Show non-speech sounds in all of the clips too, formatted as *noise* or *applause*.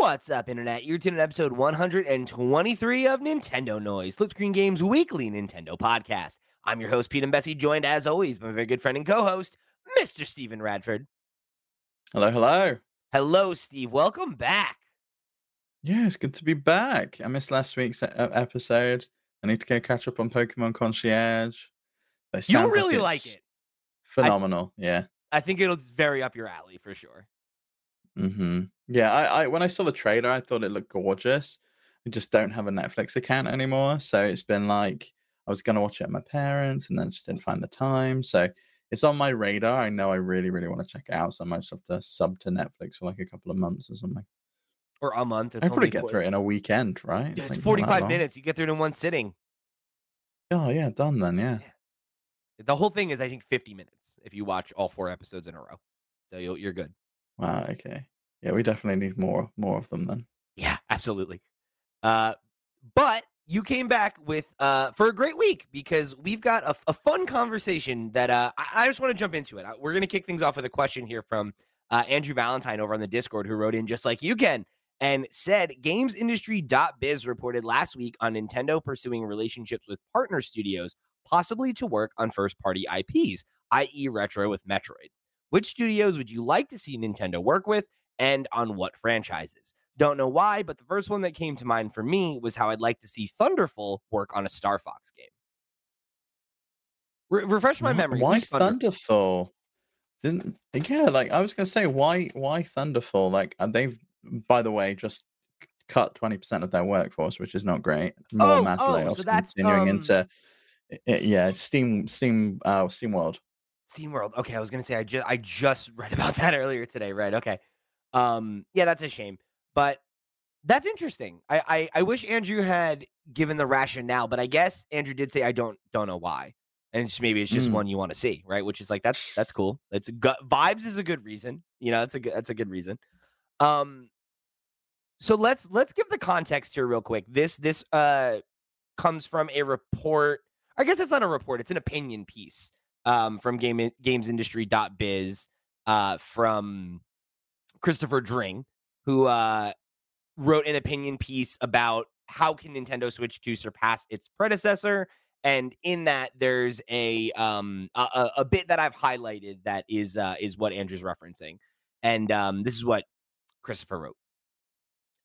What's up, Internet? You're tuned in episode 123 of Nintendo Noise, Flip Screen Games Weekly Nintendo Podcast. I'm your host, Pete Imbesi, joined as always by my very good friend and co host, Mr. Stephen Radford. Hello, hello. Hello, Steve. Welcome back. Yeah, it's good to be back. I missed last week's episode. I need to go catch up on Pokemon Concierge. You'll really it's like it. Phenomenal. yeah. I think it'll very up your alley for sure. Hmm Yeah. I, I when I saw the trailer, I thought it looked gorgeous. I just don't have a Netflix account anymore, so it's been like I was gonna watch it at my parents, and then just didn't find the time. So it's on my radar. I know I really, really want to check it out, so I might just have to sub to Netflix for like a couple of months or something. Or a month. It's I probably get four- through it in a weekend, right? Yeah, it's like 45 minutes. You get through it in one sitting. Oh yeah, done then. Yeah. The whole thing is, I think, 50 minutes if you watch all four episodes in a row. So you're good. Wow. Okay. Yeah, we definitely need more more of them then. Yeah, absolutely. Uh, but you came back with uh for a great week because we've got a, a fun conversation that uh I, I just want to jump into it. We're gonna kick things off with a question here from uh, Andrew Valentine over on the Discord who wrote in just like you can and said GamesIndustry.biz reported last week on Nintendo pursuing relationships with partner studios, possibly to work on first party IPs, i.e., retro with Metroid. Which studios would you like to see Nintendo work with, and on what franchises? Don't know why, but the first one that came to mind for me was how I'd like to see Thunderful work on a Star Fox game. Re- refresh my memory. Why Thunderful? Didn't yeah, like I was gonna say, why why Thunderful? Like uh, they've by the way just cut twenty percent of their workforce, which is not great. More Oh, mass oh, so layoffs that's, continuing um, into yeah, Steam Steam uh Steam World. SteamWorld. Okay, I was gonna say I just I just *laughs* read about that earlier today. Right. Okay. Um. Yeah, that's a shame, but that's interesting. I I, I wish Andrew had given the rationale, but I guess Andrew did say I don't don't know why, and it's, maybe it's just Mm. one you want to see, right? Which is like that's that's cool. It's good vibes is a good reason. You know, that's a good that's a good reason. Um. So let's let's give the context here real quick. This this uh comes from a report. I guess it's not a report. It's an opinion piece um, from game gamesindustry.biz uh, from Christopher Dring, who uh, wrote an opinion piece about how can Nintendo Switch 2 surpass its predecessor. And in that, there's a um a, a- bit that I've highlighted that is uh, is what Andrew's referencing, and um, this is what Christopher wrote.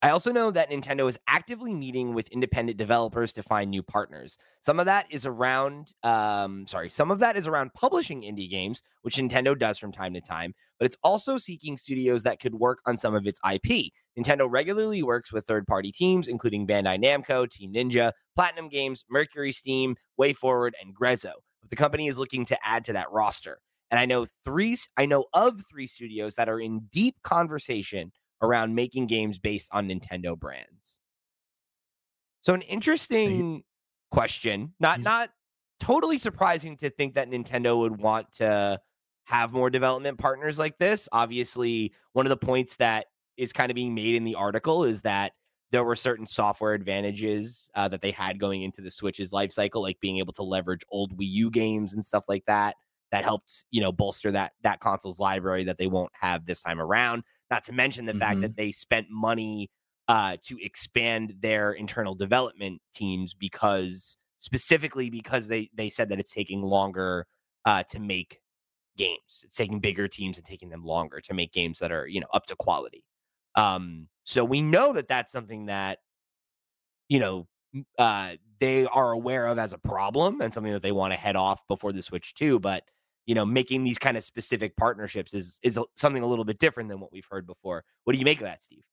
I also know that Nintendo is actively meeting with independent developers to find new partners. Some of that is around, um, sorry, some of that is around publishing indie games, which Nintendo does from time to time, but it's also seeking studios that could work on some of its IP. Nintendo regularly works with third party teams, including Bandai Namco, Team Ninja, Platinum Games, Mercury Steam, WayForward, and Grezzo. But the company is looking to add to that roster. And I know three, I know of three studios that are in deep conversation around making games based on Nintendo brands. So an interesting question, not not totally surprising to think that Nintendo would want to have more development partners like this. Obviously, one of the points that is kind of being made in the article is that there were certain software advantages uh, that they had going into the Switch's life cycle, like being able to leverage old Wii U games and stuff like that. That helped, you know, bolster that that console's library that they won't have this time around. Not to mention the fact Mhm. that they spent money uh, to expand their internal development teams because specifically because they they said that it's taking longer uh, to make games. It's taking bigger teams and taking them longer to make games that are you know up to quality. Um, so we know that that's something that you know uh, they are aware of as a problem and something that they want to head off before the Switch too But you know, making these kind of specific partnerships is is something a little bit different than what we've heard before. What do you make of that, Steve?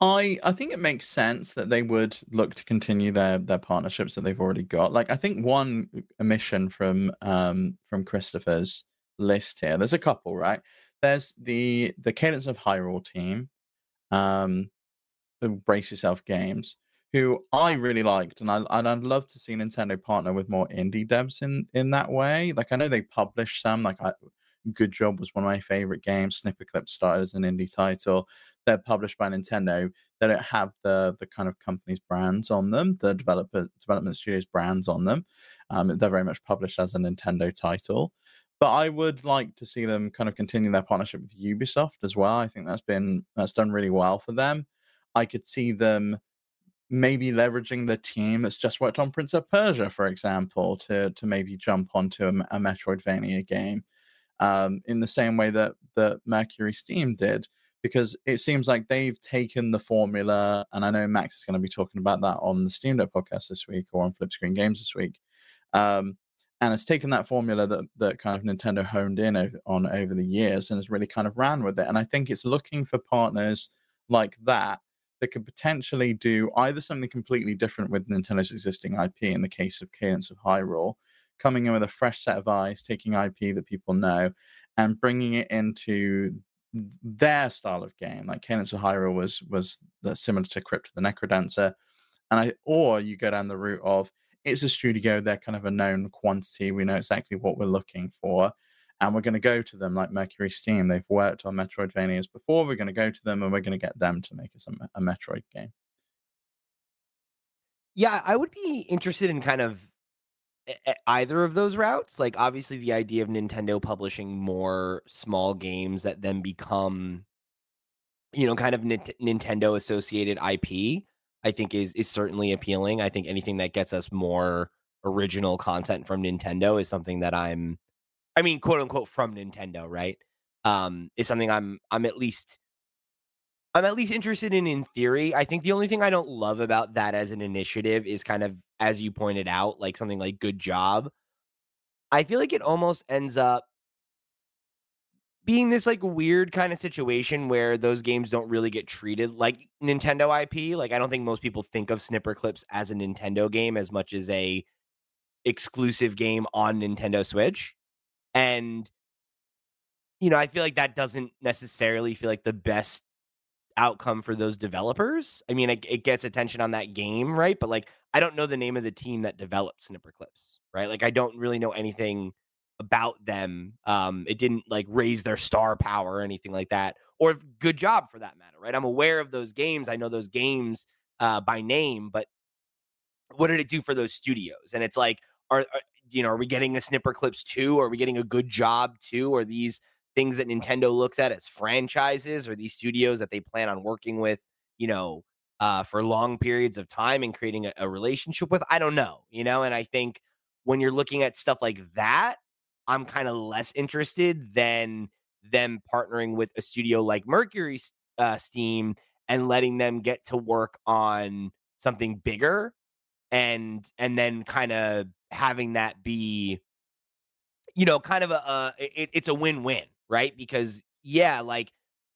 I I think it makes sense that they would look to continue their their partnerships that they've already got. Like I think one omission from um from Christopher's list here. There's a couple, right? There's the the Cadence of Hyrule team, um, the Brace Yourself Games, who I really liked, and I and I'd love to see Nintendo partner with more indie devs in in that way. Like I know they publish some, like I, Good Job was one of my favorite games. Snipper Clip started as an indie title. They're published by Nintendo. They don't have the the kind of company's brands on them, the developer development studios brands on them. Um, they're very much published as a Nintendo title. But I would like to see them kind of continue their partnership with Ubisoft as well. I think that's been that's done really well for them. I could see them maybe leveraging the team that's just worked on Prince of Persia, for example, to to maybe jump onto a, a Metroidvania game, um, in the same way that that Mercury Steam did, because it seems like they've taken the formula, and I know Max is going to be talking about that on the Steam Deck podcast this week or on Flip Screen Games this week. Um, and it's taken that formula that that kind of Nintendo honed in on over the years and has really kind of ran with it. And I think it's looking for partners like that that could potentially do either something completely different with Nintendo's existing IP in the case of Cadence of Hyrule, coming in with a fresh set of eyes, taking IP that people know, and bringing it into their style of game. Like Cadence of Hyrule was was the, similar to Crypt of the Necrodancer, and I or you go down the route of it's a studio, they're kind of a known quantity. We know exactly what we're looking for. And we're going to go to them like Mercury Steam. They've worked on Metroidvanias before. We're going to go to them and we're going to get them to make us a, a Metroid game. Yeah, I would be interested in kind of either of those routes. Like, obviously, the idea of Nintendo publishing more small games that then become, you know, kind of Nintendo associated IP I think is is certainly appealing. I think anything that gets us more original content from Nintendo is something that I'm I mean, quote unquote from Nintendo, right? Um, is something I'm I'm at least I'm at least interested in in theory. I think the only thing I don't love about that as an initiative is kind of as you pointed out, like something like good job. I feel like it almost ends up being this like weird kind of situation where those games don't really get treated like Nintendo IP. Like I don't think most people think of Snipperclips as a Nintendo game as much as a exclusive game on Nintendo Switch. And you know, I feel like that doesn't necessarily feel like the best outcome for those developers. I mean, it, it gets attention on that game, right? But like I don't know the name of the team that developed Snipperclips, right? Like I don't really know anything about them. Um, it didn't like raise their star power or anything like that, or good job for that matter, right? I'm aware of those games. I know those games uh, by name, but what did it do for those studios? And it's like, are, are you know, are we getting a snipper clips too? Are we getting a good job too? Or these things that Nintendo looks at as franchises, or these studios that they plan on working with, you know, uh, for long periods of time and creating a, a relationship with? I don't know, you know, and I think when you're looking at stuff like that, I'm kind of less interested than them partnering with a studio like Mercury uh, Steam and letting them get to work on something bigger and and then kind of having that be you know kind of a, a it, it's a win-win right because yeah like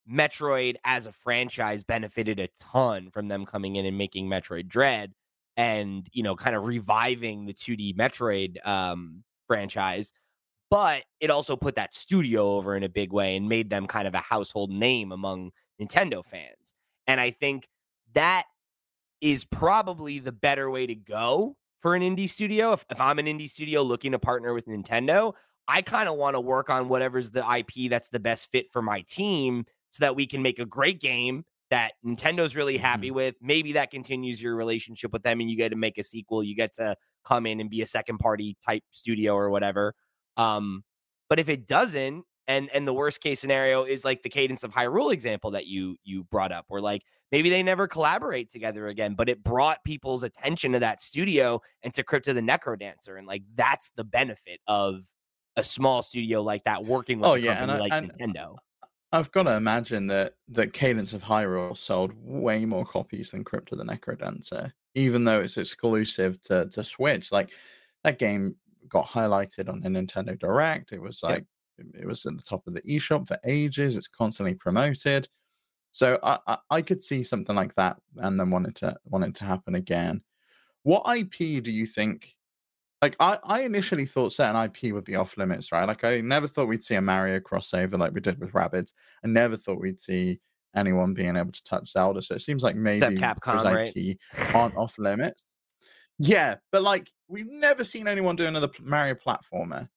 metroid as a franchise benefited a ton from them coming in and making metroid dread and you know kind of reviving the 2d metroid um franchise but it also put that studio over in a big way and made them kind of a household name among Nintendo fans. And I think that is probably the better way to go for an indie studio. If, if I'm an indie studio looking to partner with Nintendo, I kind of want to work on whatever's the IP that's the best fit for my team so that we can make a great game that Nintendo's really happy mm-hmm. with. Maybe that continues your relationship with them and you get to make a sequel. You get to come in and be a second party type studio or whatever. Um, but if it doesn't, and and the worst case scenario is like the cadence of Hyrule example that you you brought up, where like maybe they never collaborate together again, but it brought people's attention to that studio and to Crypt of the Necrodancer, and like that's the benefit of a small studio like that working with oh, a yeah, company and, like and Nintendo. I've got to imagine that that Cadence of Hyrule sold way more copies than Crypt of the Necrodancer, even though it's exclusive to to Switch. Like that game got highlighted on the Nintendo Direct. It was like it was at the top of the eShop for ages. It's constantly promoted. So I, I, I could see something like that and then wanted to wanted to happen again. What IP do you think? Like I, I initially thought certain IP would be off limits, right? Like I never thought we'd see a Mario crossover like we did with Rabbids. I never thought we'd see anyone being able to touch Zelda. So it seems like maybe Capcom, those IP right? aren't off limits. Yeah, but like we've never seen anyone do another Mario platformer.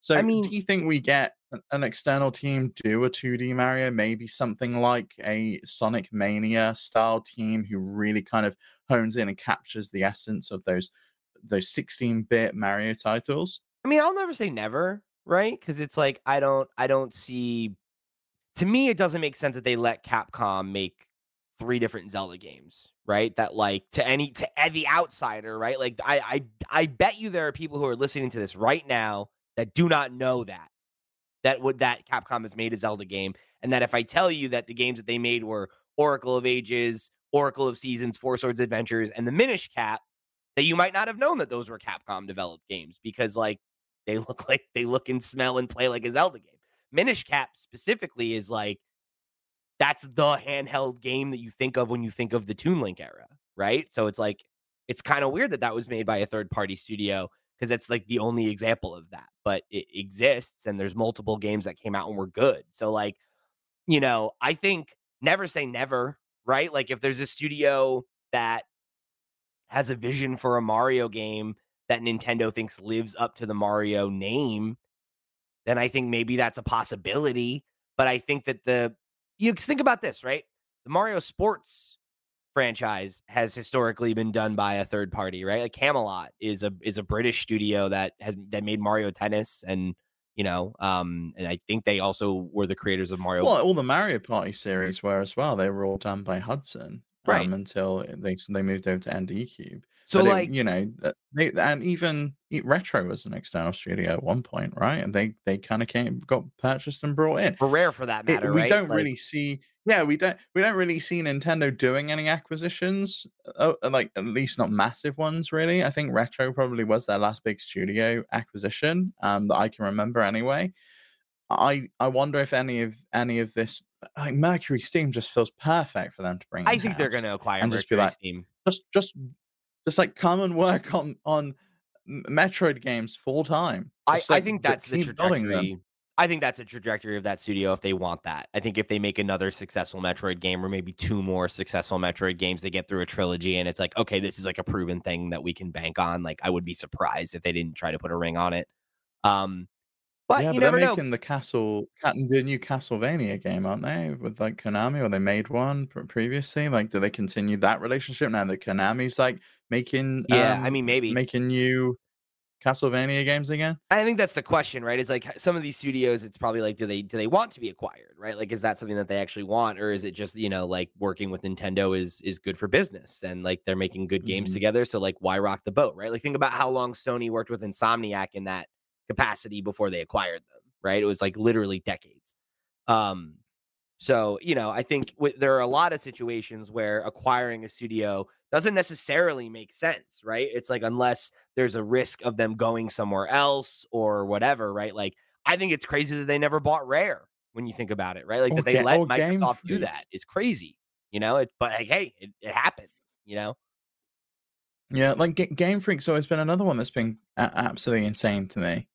So I mean, do you think we get an, external team do a 2D Mario, maybe something like a Sonic Mania style team who really kind of hones in and captures the essence of those those 16-bit Mario titles? I mean, I'll never say never, right? Because it's like I don't I don't see. To me, it doesn't make sense that they let Capcom make three different Zelda games, right? That like to any to eh, the outsider, right? Like I I I bet you there are people who are listening to this right now that do not know that that would that Capcom has made a Zelda game, and that if I tell you that the games that they made were Oracle of Ages, Oracle of Seasons, Four Swords Adventures, and the Minish Cap, that you might not have known that those were Capcom developed games because like they *laughs* look like they look and smell and play like a Zelda game. Minish Cap specifically is like that's the handheld game that you think of when you think of the Toon Link era, right? So it's like it's kind of weird that that was made by a third party studio because it's like the only example of that, but it exists and there's multiple games that came out and were good. So like, you know, I think never say never, right? Like if there's a studio that has a vision for a Mario game that Nintendo thinks lives up to the Mario name, then I think maybe that's a possibility. But I think that the you think about this, right? The Mario Sports franchise has historically been done by a third party, right? Like Camelot is a is a British studio that has that made Mario Tennis and you know, um, and I think they also were the creators of Mario. Well, all the Mario Party series were as well. They were all done by Hudson, right? Um, until they they moved over to ND Cube. So, but like, it, you know, they, and even Retro was an external studio at one point, right? And they they kind of came got purchased and brought in. For Rare, for that matter, it, we right? don't like, really see. Yeah, we don't we don't really see Nintendo doing any acquisitions, uh, uh, like at least not massive ones. Really, I think Retro probably was their last big studio acquisition um, that I can remember. Anyway, I I wonder if any of any of this like Mercury Steam just feels perfect for them to bring. I think they're going to acquire and Mercury just be like, Steam. Just just just like come and work on on Metroid games full time. I, like, I think that's the trajectory. I think that's a trajectory of that studio if they want that. I think if they make another successful Metroid game or maybe two more successful Metroid games, they get through a trilogy and it's like, okay, this is like a proven thing that we can bank on. Like I would be surprised if they didn't try to put a ring on it. Um but yeah, you but never they're know. making the Castle, the new Castlevania game, aren't they? With like Konami, or they made one previously. Like, do they continue that relationship now that Konami's like making? Yeah, um, I mean, maybe making new Castlevania games again. I think that's the question, right? Is like some of these studios, it's probably like, do they do they want to be acquired, right? Like, is that something that they actually want, or is it just you know like working with Nintendo is is good for business and like they're making good games Mhm. together, so like why rock the boat, right? Like think about how long Sony worked with Insomniac in that capacity before they acquired them, right? It was like literally decades. Um, so you know, I think w- there are a lot of situations where acquiring a studio doesn't necessarily make sense, right? It's like unless there's a risk of them going somewhere else or whatever, right? Like I think it's crazy that they never bought Rare when you think about it, right? Like Or that they let Game Microsoft do that is crazy, you know. It, but like, hey, it, it happened, you know. Yeah, like Ga- Game Freak's always been another one that's been a- absolutely insane to me.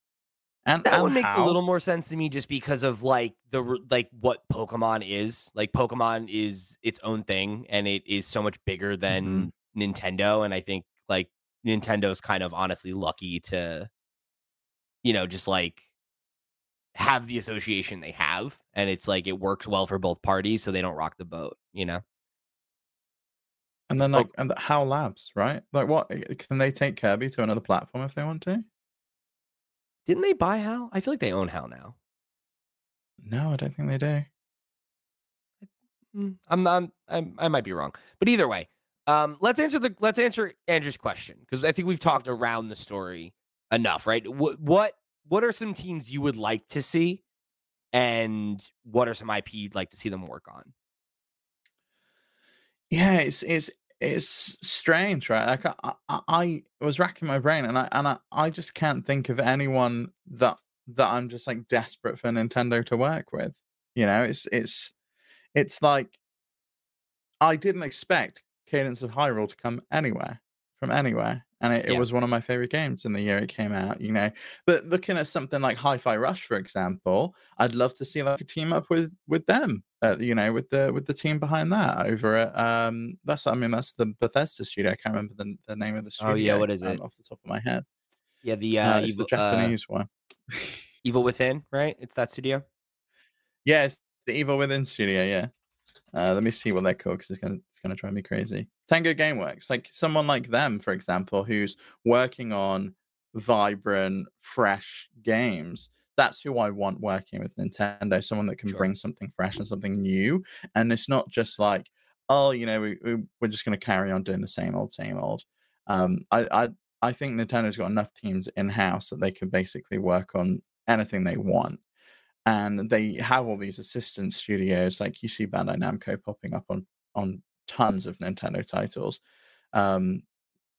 And That and one makes how- a little more sense to me just because of like the like what Pokemon is. Like Pokemon is its own thing and it is so much bigger mm-hmm. than Nintendo and I think like Nintendo's kind of honestly lucky to you know just like have the association they have and it's like it works well for both parties so they don't rock the boat, you know. And then Oh. like and the HAL Labs, right? Like what eh, can they take Kirby to another platform if they want to? Didn't they buy Hal? I feel like they own Hal now. No, I don't think they do. Mm, I'm not. I'm, I might be wrong, but either way, um, let's answer the let's answer Andrew's question because I think we've talked around the story enough, right? What what what are some teams you would like to see, and what are some IP you'd like to see them work on? Yeah, it's it's it's strange, right? Like I, I, I was racking my brain, and I and I, I just can't think of anyone that that I'm just like desperate for Nintendo to work with. You know, it's it's it's like I didn't expect Cadence of Hyrule to come anywhere from anywhere, and it, it Yeah. was one of my favorite games in the year it came out. You know, but looking at something like Hi-Fi Rush, for example, I'd love to see like a team up with with them. Uh, you know, with the with the team behind that over at um that's I mean that's the Bethesda studio. I can't remember the, the name of the studio. Oh, yeah, what is um, it? off the top of my head? Yeah, the Uh, uh, it's evil, the uh, Japanese one. evil Within, right? It's that studio. yeah, it's the Evil Within studio. Yeah. Uh, let me see what they're called because it's gonna it's gonna drive me crazy. Tango GameWorks, like someone like them, for example, who's working on vibrant, fresh games. that's who I want working with Nintendo. Someone that can Sure. bring something fresh and something new, and it's not just like, oh, you know, we, we we're just going to carry on doing the same old, same old. Um, I I I think Nintendo's got enough teams in house that they can basically work on anything they want. And they have all these assistant studios, like you see Bandai Namco popping up on on tons of Nintendo titles. Um,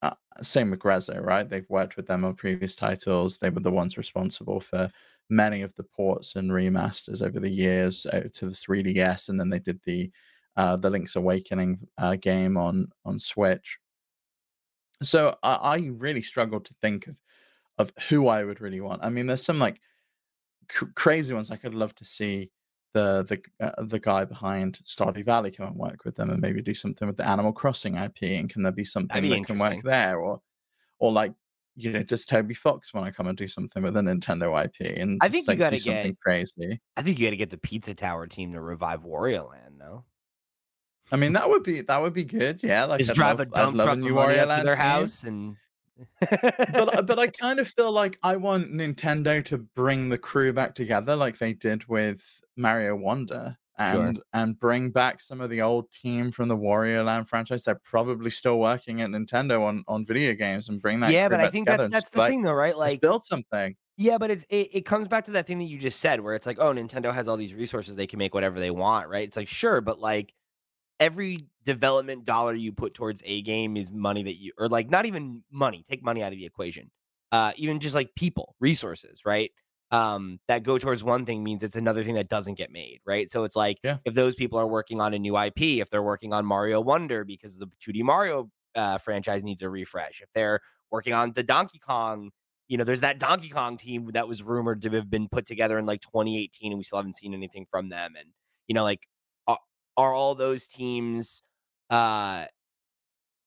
uh, same with Grezzo, right? They've worked with them on previous titles. They were the ones responsible for many of the ports and remasters over the years uh, to the 3DS, and then they did the uh, the Link's Awakening uh, game on on Switch. So I, I really struggled to think of of who I would really want. I mean, there's some like cr- crazy ones. Like I'd love to see the the uh, the guy behind Stardew Valley come and work with them, and maybe do something with the Animal Crossing IP. And can there be something be that can work there, or or like you know, does Toby Fox want to come and do something with a Nintendo IP and I just think you like gotta do something get- crazy? I think you got to get the Pizza Tower team to revive Wario Land, though. I mean, that would be that would be good. Yeah, like Just I'd drive love, a dump truck a new Wario up to Land their team. house and. but but I *laughs* kind of feel like I want Nintendo to bring the crew back together, like they did with Mario Wonder, Sure. and and bring back some of the old team from the Wario Land franchise. They're probably still working at Nintendo on on video games, and bring that. yeah, but I think that's that's the like, thing, though, right? Like, build something. Yeah, but it's it, it comes back to that thing that you just said where it's like, oh, Nintendo has all these resources, they can make whatever they want, right? It's like, sure, but like every development dollar you put towards a game is money that you or like not even money, take money out of the equation. Uh even just like people, resources, right? Um that go towards one thing means it's another thing that doesn't get made, right? So it's like Yeah. if those people are working on a new IP, if they're working on Mario Wonder because the 2D Mario uh, franchise needs a refresh, if they're working on the Donkey Kong you know, there's that Donkey Kong team that was rumored to have been put together in like 2018, and we still haven't seen anything from them. And you know, like, are, are all those teams uh,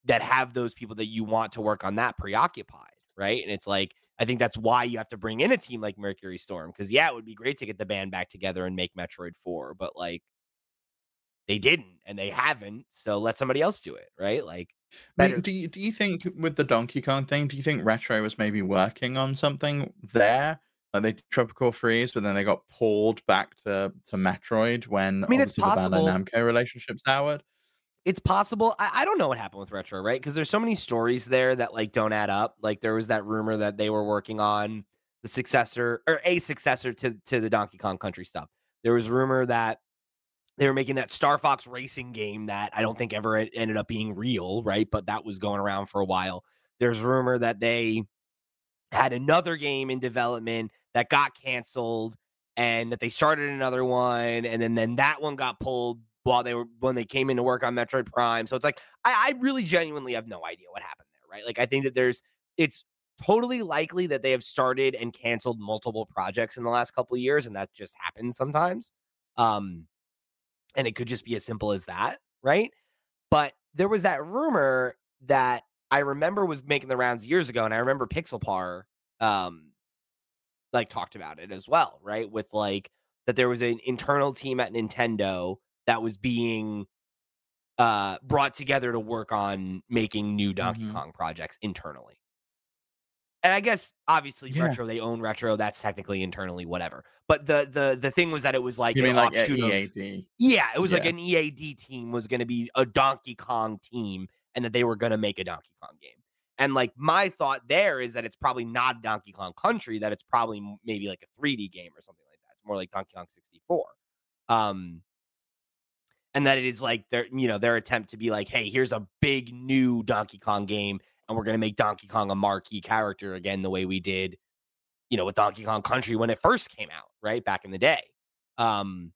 that have those people that you want to work on that preoccupied, right? And it's like, I think that's why you have to bring in a team like Mercury Storm, because yeah, it would be great to get the band back together and make Metroid Four, but like, they didn't, and they haven't. So let somebody else do it, right? Like, better- do you do you think with the Donkey Kong thing, do you think Retro was maybe working on something there? Like they did Tropical Freeze, but then they got pulled back to to Metroid when I mean, it's obviously the Bandai. Namco relationship soured. It's possible. I, I don't know what happened with retro, right? Because there's so many stories there that like don't add up. Like there was that rumor that they were working on the successor or a successor to to the Donkey Kong Country stuff. There was rumor that they were making that Star Fox racing game that I don't think ever ended up being real, right? But that was going around for a while. There's rumor that they had another game in development that got canceled and that they started another one and then then that one got pulled while they were when they came in to work on Metroid Prime. So it's like I, I really genuinely have no idea what happened there, right? Like I think that there's it's totally likely that they have started and canceled multiple projects in the last couple of years, and that just happens sometimes. Um, and it could just be as simple as that, right? But there was that rumor that I remember was making the rounds years ago, and I remember Pixelpar um like talked about it as well, right? With like that there was an internal team at Nintendo that was being uh brought together to work on making new Donkey Mhm. Kong projects internally. And I guess obviously Yeah. retro they own retro that's technically internally whatever. But the the the thing was that it was like You an mean like of- EAD? yeah, it was like an EAD team was going to be a Donkey Kong team and that they were going to make a Donkey Kong game. And like my thought there is that it's probably not Donkey Kong Country, that it's probably maybe like a 3D game or something like that. It's more like Donkey Kong 64. Um and that it is like their you know their attempt to be like, hey, here's a big new Donkey Kong game and we're going to make Donkey Kong a marquee character again the way we did you know with Donkey Kong Country when it first came out, right? Back in the day. Um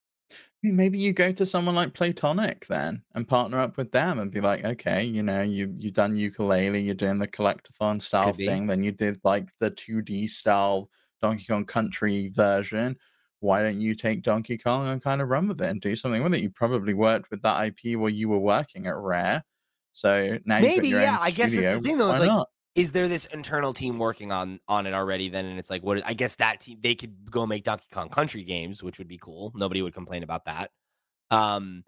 Maybe you go to someone like Playtonic then and partner up with them and be like, okay, you know, you you've done Yooka-Laylee, you're doing the collectathon style thing, then you did like the 2D style Donkey Kong Country version. Why don't you take Donkey Kong and kind of run with it and do something with it? You probably worked with that IP while you were working at Rare. So now you've got Maybe, your yeah, own I guess that's the thing, though, is like, not? is there this internal team working on on it already then and it's like what i guess that team they could go make donkey kong country games which would be cool nobody would complain about that um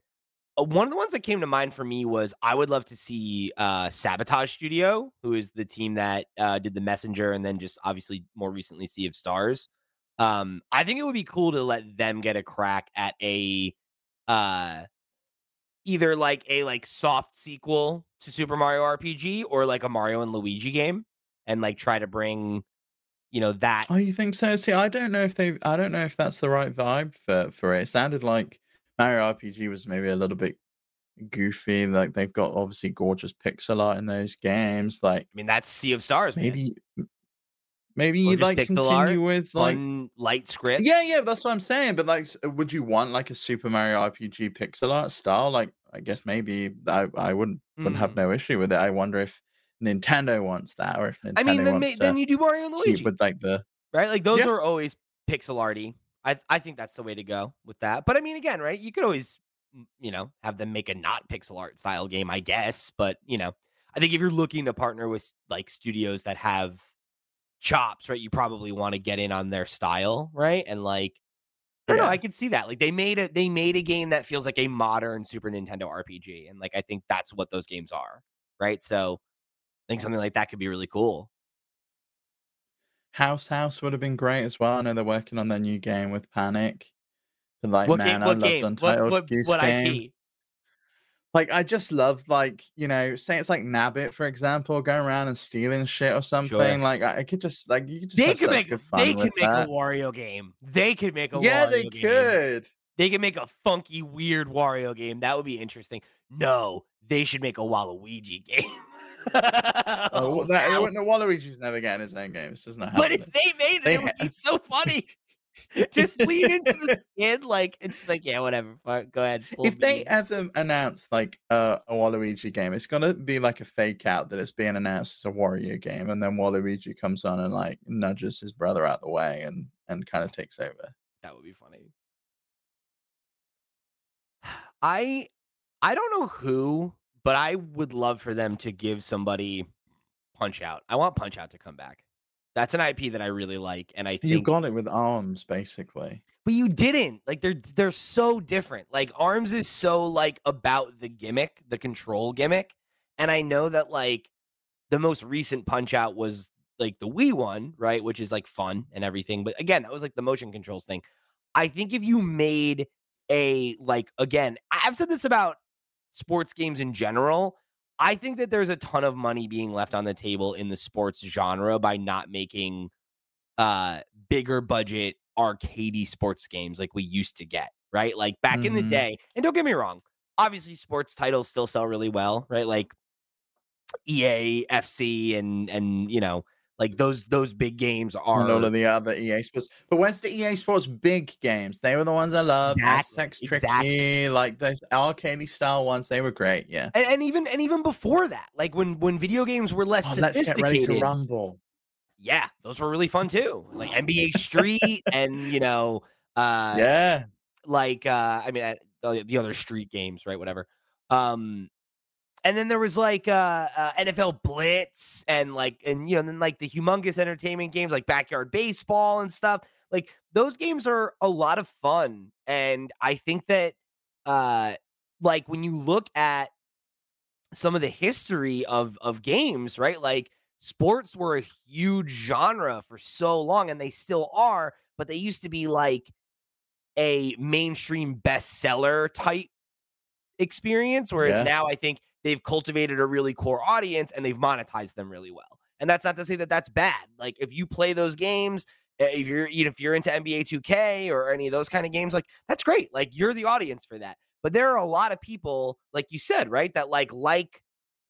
uh, one of the ones that came to mind for me was i would love to see uh sabotage studio who is the team that uh did the messenger and then just obviously more recently sea of stars Um, I think it would be cool to let them get a crack at a uh either like a like soft sequel to Super Mario RPG or like a Mario and Luigi game and like try to bring you know that Oh, you think so? See, I don't know if they I don't know if that's the right vibe for for it. It sounded like Mario RPG was maybe a little bit goofy. Like they've got obviously gorgeous pixel art in those games. Like I mean that's Sea of Stars maybe m- maybe you'd like continue with like light script. yeah, yeah, that's what I'm saying. But like, would you want like a Super Mario RPG pixel art style? Like, I guess maybe I I wouldn't wouldn't have Mm. no issue with it. I wonder if Nintendo wants that, or if Nintendo I mean then wants then you do Mario and Luigi. with like the right? Like those Yeah. are always pixel arty. I I think that's the way to go with that. But I mean, again, right? You could always, you know, have them make a not pixel art style game, I guess. But you know, I think if you're looking to partner with like studios that have chops, right? You probably want to get in on their style, right? And like, I don't know, I could see that. Like they made a they made a game that feels like a modern Super Nintendo RPG, and like I think that's what those games are, right? So I think something like that could be really cool. House House would have been great as well. I know they're working on their new game with Panic. But like, What man, game? I What loved game? What Untitled what Goose what Game. IP? Like, I just love like you know, say it's like Nabbit, for example, going around and stealing shit or something. Like, I, I could just like you could just They could make they could make that. a Wario game. They could make a Yeah, Wario they game. could. They could make a funky, weird Wario game. That would be interesting. No, they should make a Waluigi game. Oh, Oh, *laughs* that, wow. no, Waluigi's never getting his own game. It's just not But if they made it, They it would be so funny. *laughs* Just lean into the *laughs* skin, like it's like, yeah, whatever. Fine, Go ahead. if they ever announce like uh, a Waluigi game, it's gonna be like a fake out that it's being announced as a Wario game, and then Waluigi comes on and like nudges his brother out the way and and kind of takes over. That would be funny. I I don't know who, but I would love for them to give somebody Punch Out. I want Punch Out to come back. That's an IP that I really like, and I You think. got it with arms, basically. but you didn't. Like they're they're so different. Like Arms is so like about the gimmick, the control gimmick, and I know that like the most recent Punch Out was like the Wii one, right, which is like fun and everything. But again, that was like the motion controls thing. I think if you made a like again, I've said this about sports games in general. I think that there's a ton of money being left on the table in the sports genre by not making uh bigger budget arcadey sports games like we used to get, right? Like back in the Mhm. day. And don't get me wrong, obviously sports titles still sell really well, right? Like EA, FC and and you know, like those those big games are all of the other EA Sports. But where's the EA Sports big games? They were the ones I loved. Exactly, SSX exactly. Like those arcadey style ones. They were great. Yeah. and, and even and even before that, like when when video games were less Oh, let's get ready sophisticated. to rumble. yeah, those were really fun too. Like NBA Street *laughs* and you know, uh yeah. like uh I mean uh, the, the other street games, right? Whatever. Um and then there was like uh, uh NFL Blitz and like and you know, and then like the humongous entertainment games like backyard baseball and stuff. Like those games are a lot of fun. And I think that uh like when you look at some of the history of of games, right? Like sports were a huge genre for so long and they still are, but they used to be like a mainstream bestseller type experience whereas Yeah. now I think they've cultivated a really core audience and they've monetized them really well. And that's not to say that that's bad. Like if you play those games, uh, if you're if you're into NBA 2K or any of those kind of games, like that's great. Like you're the audience for that. But there are a lot of people, like you said, right, that like like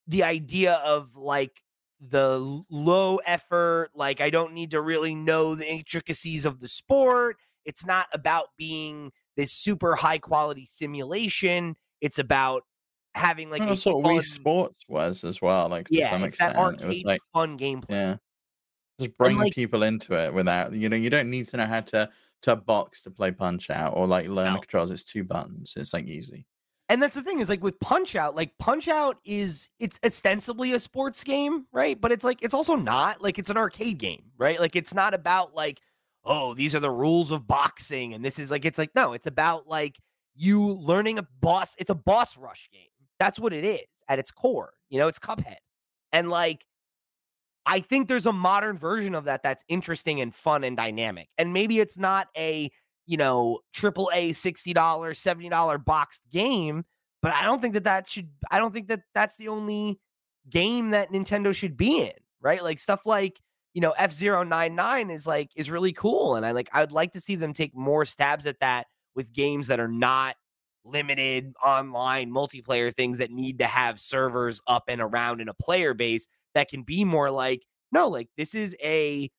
the idea of like the low effort, like I don't need to really know the intricacies of the sport. It's not about being this super high quality simulation. It's about having like that's what fun, Wii Sports was as well. Like to yeah, some extent, it was like fun gameplay. yeah, just bring like- people into it without you know you don't need to know how to to box to play Punch Out or like learn No. the controls. It's two buttons. It's like easy. And that's the thing is like with Punch Out, like Punch Out is it's ostensibly a sports game, right? But it's like it's also not like it's an arcade game, right? Like it's not about like oh these are the rules of boxing and this is like it's like no, it's about like you learning a boss. It's a boss rush game. That's what it is at its core. You know, it's Cuphead, and like I think there's a modern version of that that's interesting and fun and dynamic. And maybe it's not a, you know, triple A $60, $70 boxed game, but I don't think that that should, I don't think that that's the only game that Nintendo should be in, right? Like stuff like, you know, F-Zero 99 is like, is really cool. And I like, I would like to see them take more stabs at that with games that are not limited online multiplayer things that need to have servers up and around in a player base that can be more like, no, like this is a,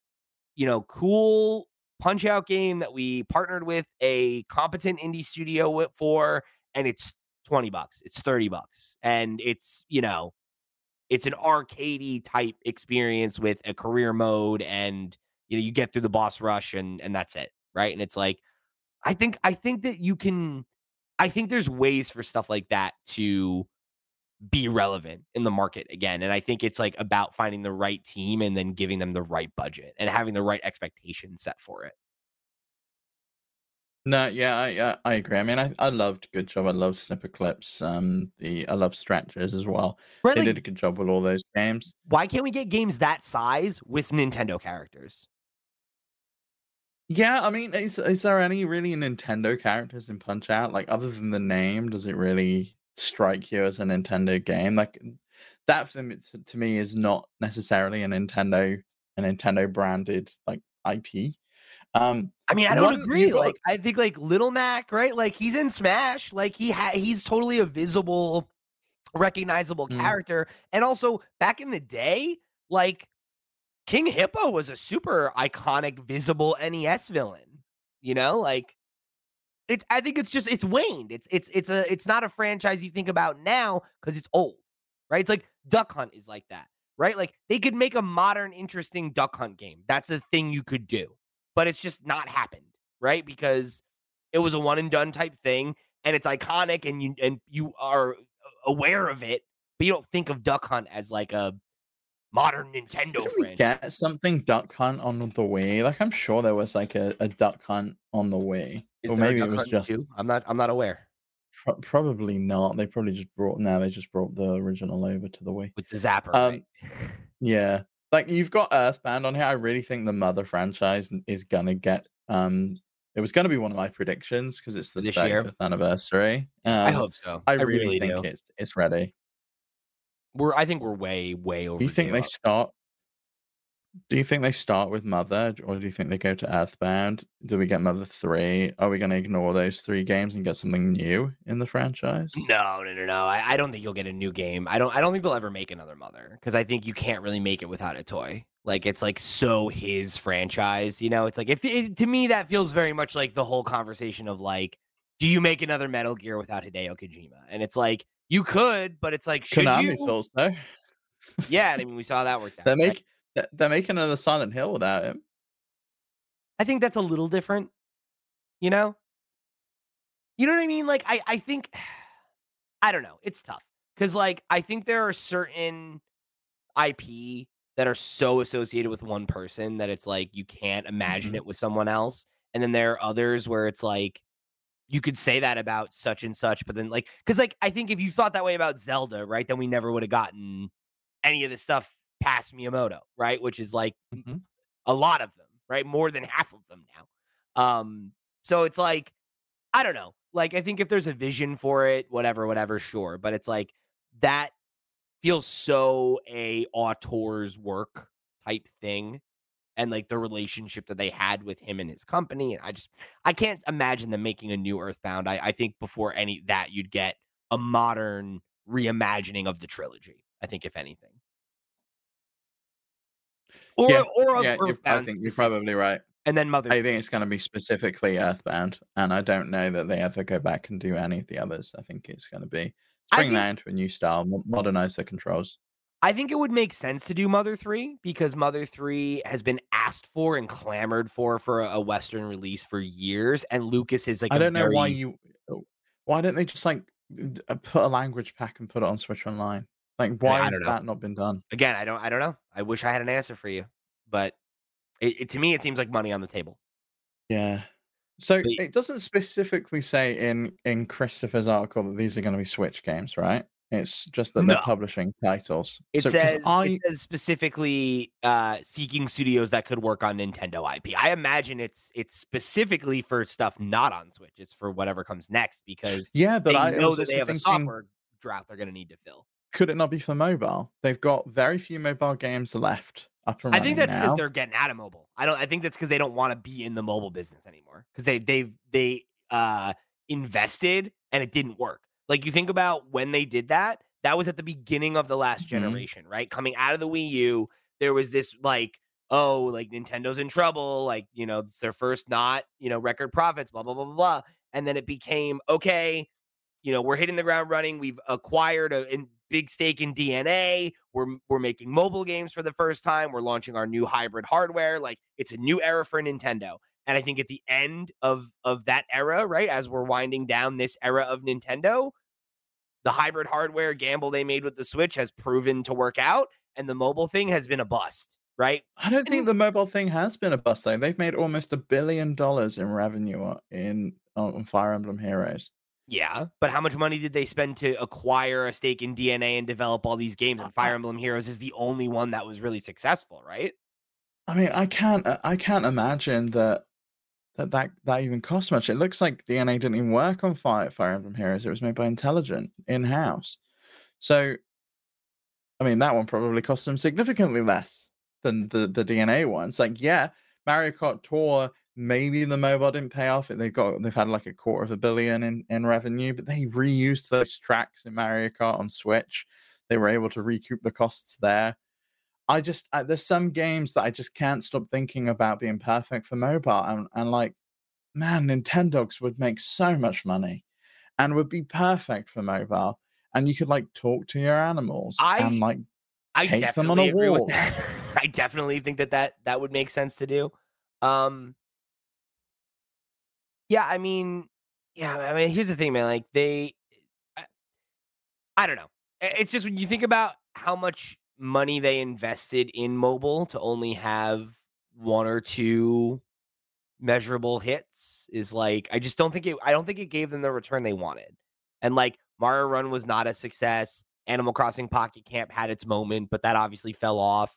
you know, cool punch out game that we partnered with a competent indie studio for, and it's 20 bucks, it's 30 bucks. And it's, you know, it's an arcadey type experience with a career mode and you know, you get through the boss rush and and that's it. Right. And it's like, I think I think that you can I think there's ways for stuff like that to be relevant in the market again. And I think it's like about finding the right team and then giving them the right budget and having the right expectations set for it. No, yeah, I uh, I agree. I mean, I, I loved Good Job. I love Snipperclips. Um, the I love Stretchers as well. Right, they like, did a good job with all those games. Why can't we get games that size with Nintendo characters? Yeah, I mean, is is there any really Nintendo characters in Punch Out? Like, other than the name, does it really strike you as a Nintendo game. Like that for me, to me is not necessarily a Nintendo a Nintendo branded like IP. Um, I mean, I don't one, agree. Got... Like, I think like Little Mac, right? Like he's in Smash. Like he ha- he's totally a visible, recognizable mm. character. And also back in the day, like King Hippo was a super iconic, visible NES villain. You know, like it's I think it's just it's waned. It's it's it's a it's not a franchise you think about now because it's old, right? It's like Duck Hunt is like that, right? Like they could make a modern, interesting Duck Hunt game. That's a thing you could do, but it's just not happened, right? Because it was a one and done type thing, and it's iconic, and you and you are aware of it, but you don't think of Duck Hunt as like a modern Nintendo Did we get something Duck Hunt on the Wii? Like I'm sure there was like a, a Duck Hunt on the Wii. Is or maybe it was just too? I'm not I'm not aware. Pro- probably not. They probably just brought now they just brought the original over to the Wii. With the zapper. Um, right? *laughs* yeah. Like you've got Earthbound on here. I really think the Mother franchise is gonna get um it was going to be one of my predictions because it's the this 35th year. anniversary. Um, I hope so. I, I really, really, think do. it's it's ready. We're I think we're way way over. Do you think they start? Do you think they start with Mother, or do you think they go to Earthbound? Do we get Mother three? Are we going to ignore those three games and get something new in the franchise? No, no, no, no. I, I don't think you'll get a new game. I don't. I don't think they'll ever make another Mother because I think you can't really make it without Itoi. Like it's like so his franchise. You know, it's like if it, to me that feels very much like the whole conversation of like, do you make another Metal Gear without Hideo Kojima? And it's like you could, but it's like should Konami you? no. yeah, I mean we saw that work out. They make right? they're making another Silent Hill without him. I think that's a little different. You know? You know what I mean? Like I I think *sighs* I don't know. It's tough. Cuz like I think there are certain IP that are so associated with one person that it's like you can't imagine mm-hmm. it with someone else. And then there are others where it's like you could say that about such and such, but then like, because like I think if you thought that way about Zelda, right, then we never would have gotten any of this stuff past Miyamoto, right, which is like mm-hmm. a lot of them, right, more than half of them now. Um, so it's like I don't know, like I think if there's a vision for it, whatever, whatever, sure, but it's like that feels so a auteur's work type thing and like the relationship that they had with him and his company. And I just I can't imagine them making a new Earthbound. I, I think before any that you'd get a modern reimagining of the trilogy. I think if anything. Or yeah, or yeah, I think you're probably right. And then Mother. I think it's going to be specifically Earthbound, and I don't know that they ever go back and do any of the others. I think it's going to be bring that into a new style, modernize the controls. I think it would make sense to do Mother 3 because Mother 3 has been asked for and clamored for for a Western release for years. And Lucas is like, I don't know very... why you, oh, why don't they just like uh, put a language pack and put it on Switch Online? Like, why has know. that not been done? Again, I don't, I don't know. I wish I had an answer for you, but it, it, to me, it seems like money on the table. Yeah. So but, it doesn't specifically say in in Christopher's article that these are going to be Switch games, right? It's just that they're publishing titles. It So, says I it says specifically uh, seeking studios that could work on Nintendo IP. I imagine it's it's specifically for stuff not on Switch. It's for whatever comes next because yeah, but they I know that they have a software draft they're going to need to fill. could it not be for mobile? They've got very few mobile games left up and I think that's because they're getting out of mobile. I don't. I think that's because they don't want to be in the mobile business anymore because they they've they uh invested and it didn't work. Like you think about when they did that, that was at the beginning of the last Mhm. generation, right? Coming out of the Wii U, there was this like, oh, like Nintendo's in trouble, like you know, it's their first not you know record profits, blah blah blah blah blah, and then it became okay. You know, we're hitting the ground running. We've acquired a in, big stake in DeNA. We're we're making mobile games for the first time. We're launching our new hybrid hardware. Like it's a new era for Nintendo. And I think at the end of of that era, right, as we're winding down this era of Nintendo, the hybrid hardware gamble they made with the Switch has proven to work out, and the mobile thing has been a bust, right? I don't think the mobile thing has been a bust though. They've made almost a billion dollars in revenue in on Fire Emblem Heroes. Yeah, but how much money did they spend to acquire a stake in DeNA and develop all these games? And Fire Emblem Heroes is the only one that was really successful, right? I mean, I can't I can't imagine that that that, that even cost much. It looks like DeNA didn't even work on Fire Fire Emblem Heroes. It was made by Intelligent in house. So, I mean, that one probably cost them significantly less than the the DeNA ones. Like, yeah, Mario Kart Tour. Maybe the mobile didn't pay off. They've got they've had like a quarter of a billion in in revenue, but they reused those tracks in Mario Kart on Switch. They were able to recoup the costs there. I just I, there's some games that I just can't stop thinking about being perfect for mobile, and and like, man, Nintendogs would make so much money, and would be perfect for mobile, and you could like talk to your animals I- and like I Take them on a walk. *laughs* I definitely think that, that that would make sense to do. Um, yeah, I mean, yeah, I mean, here's the thing, man. Like they, I, I don't know. It's just when you think about how much money they invested in mobile to only have one or two measurable hits is like I just don't think it. I don't think it gave them the return they wanted. And like Mario Run was not a success. Animal Crossing Pocket Camp had its moment, but that obviously fell off.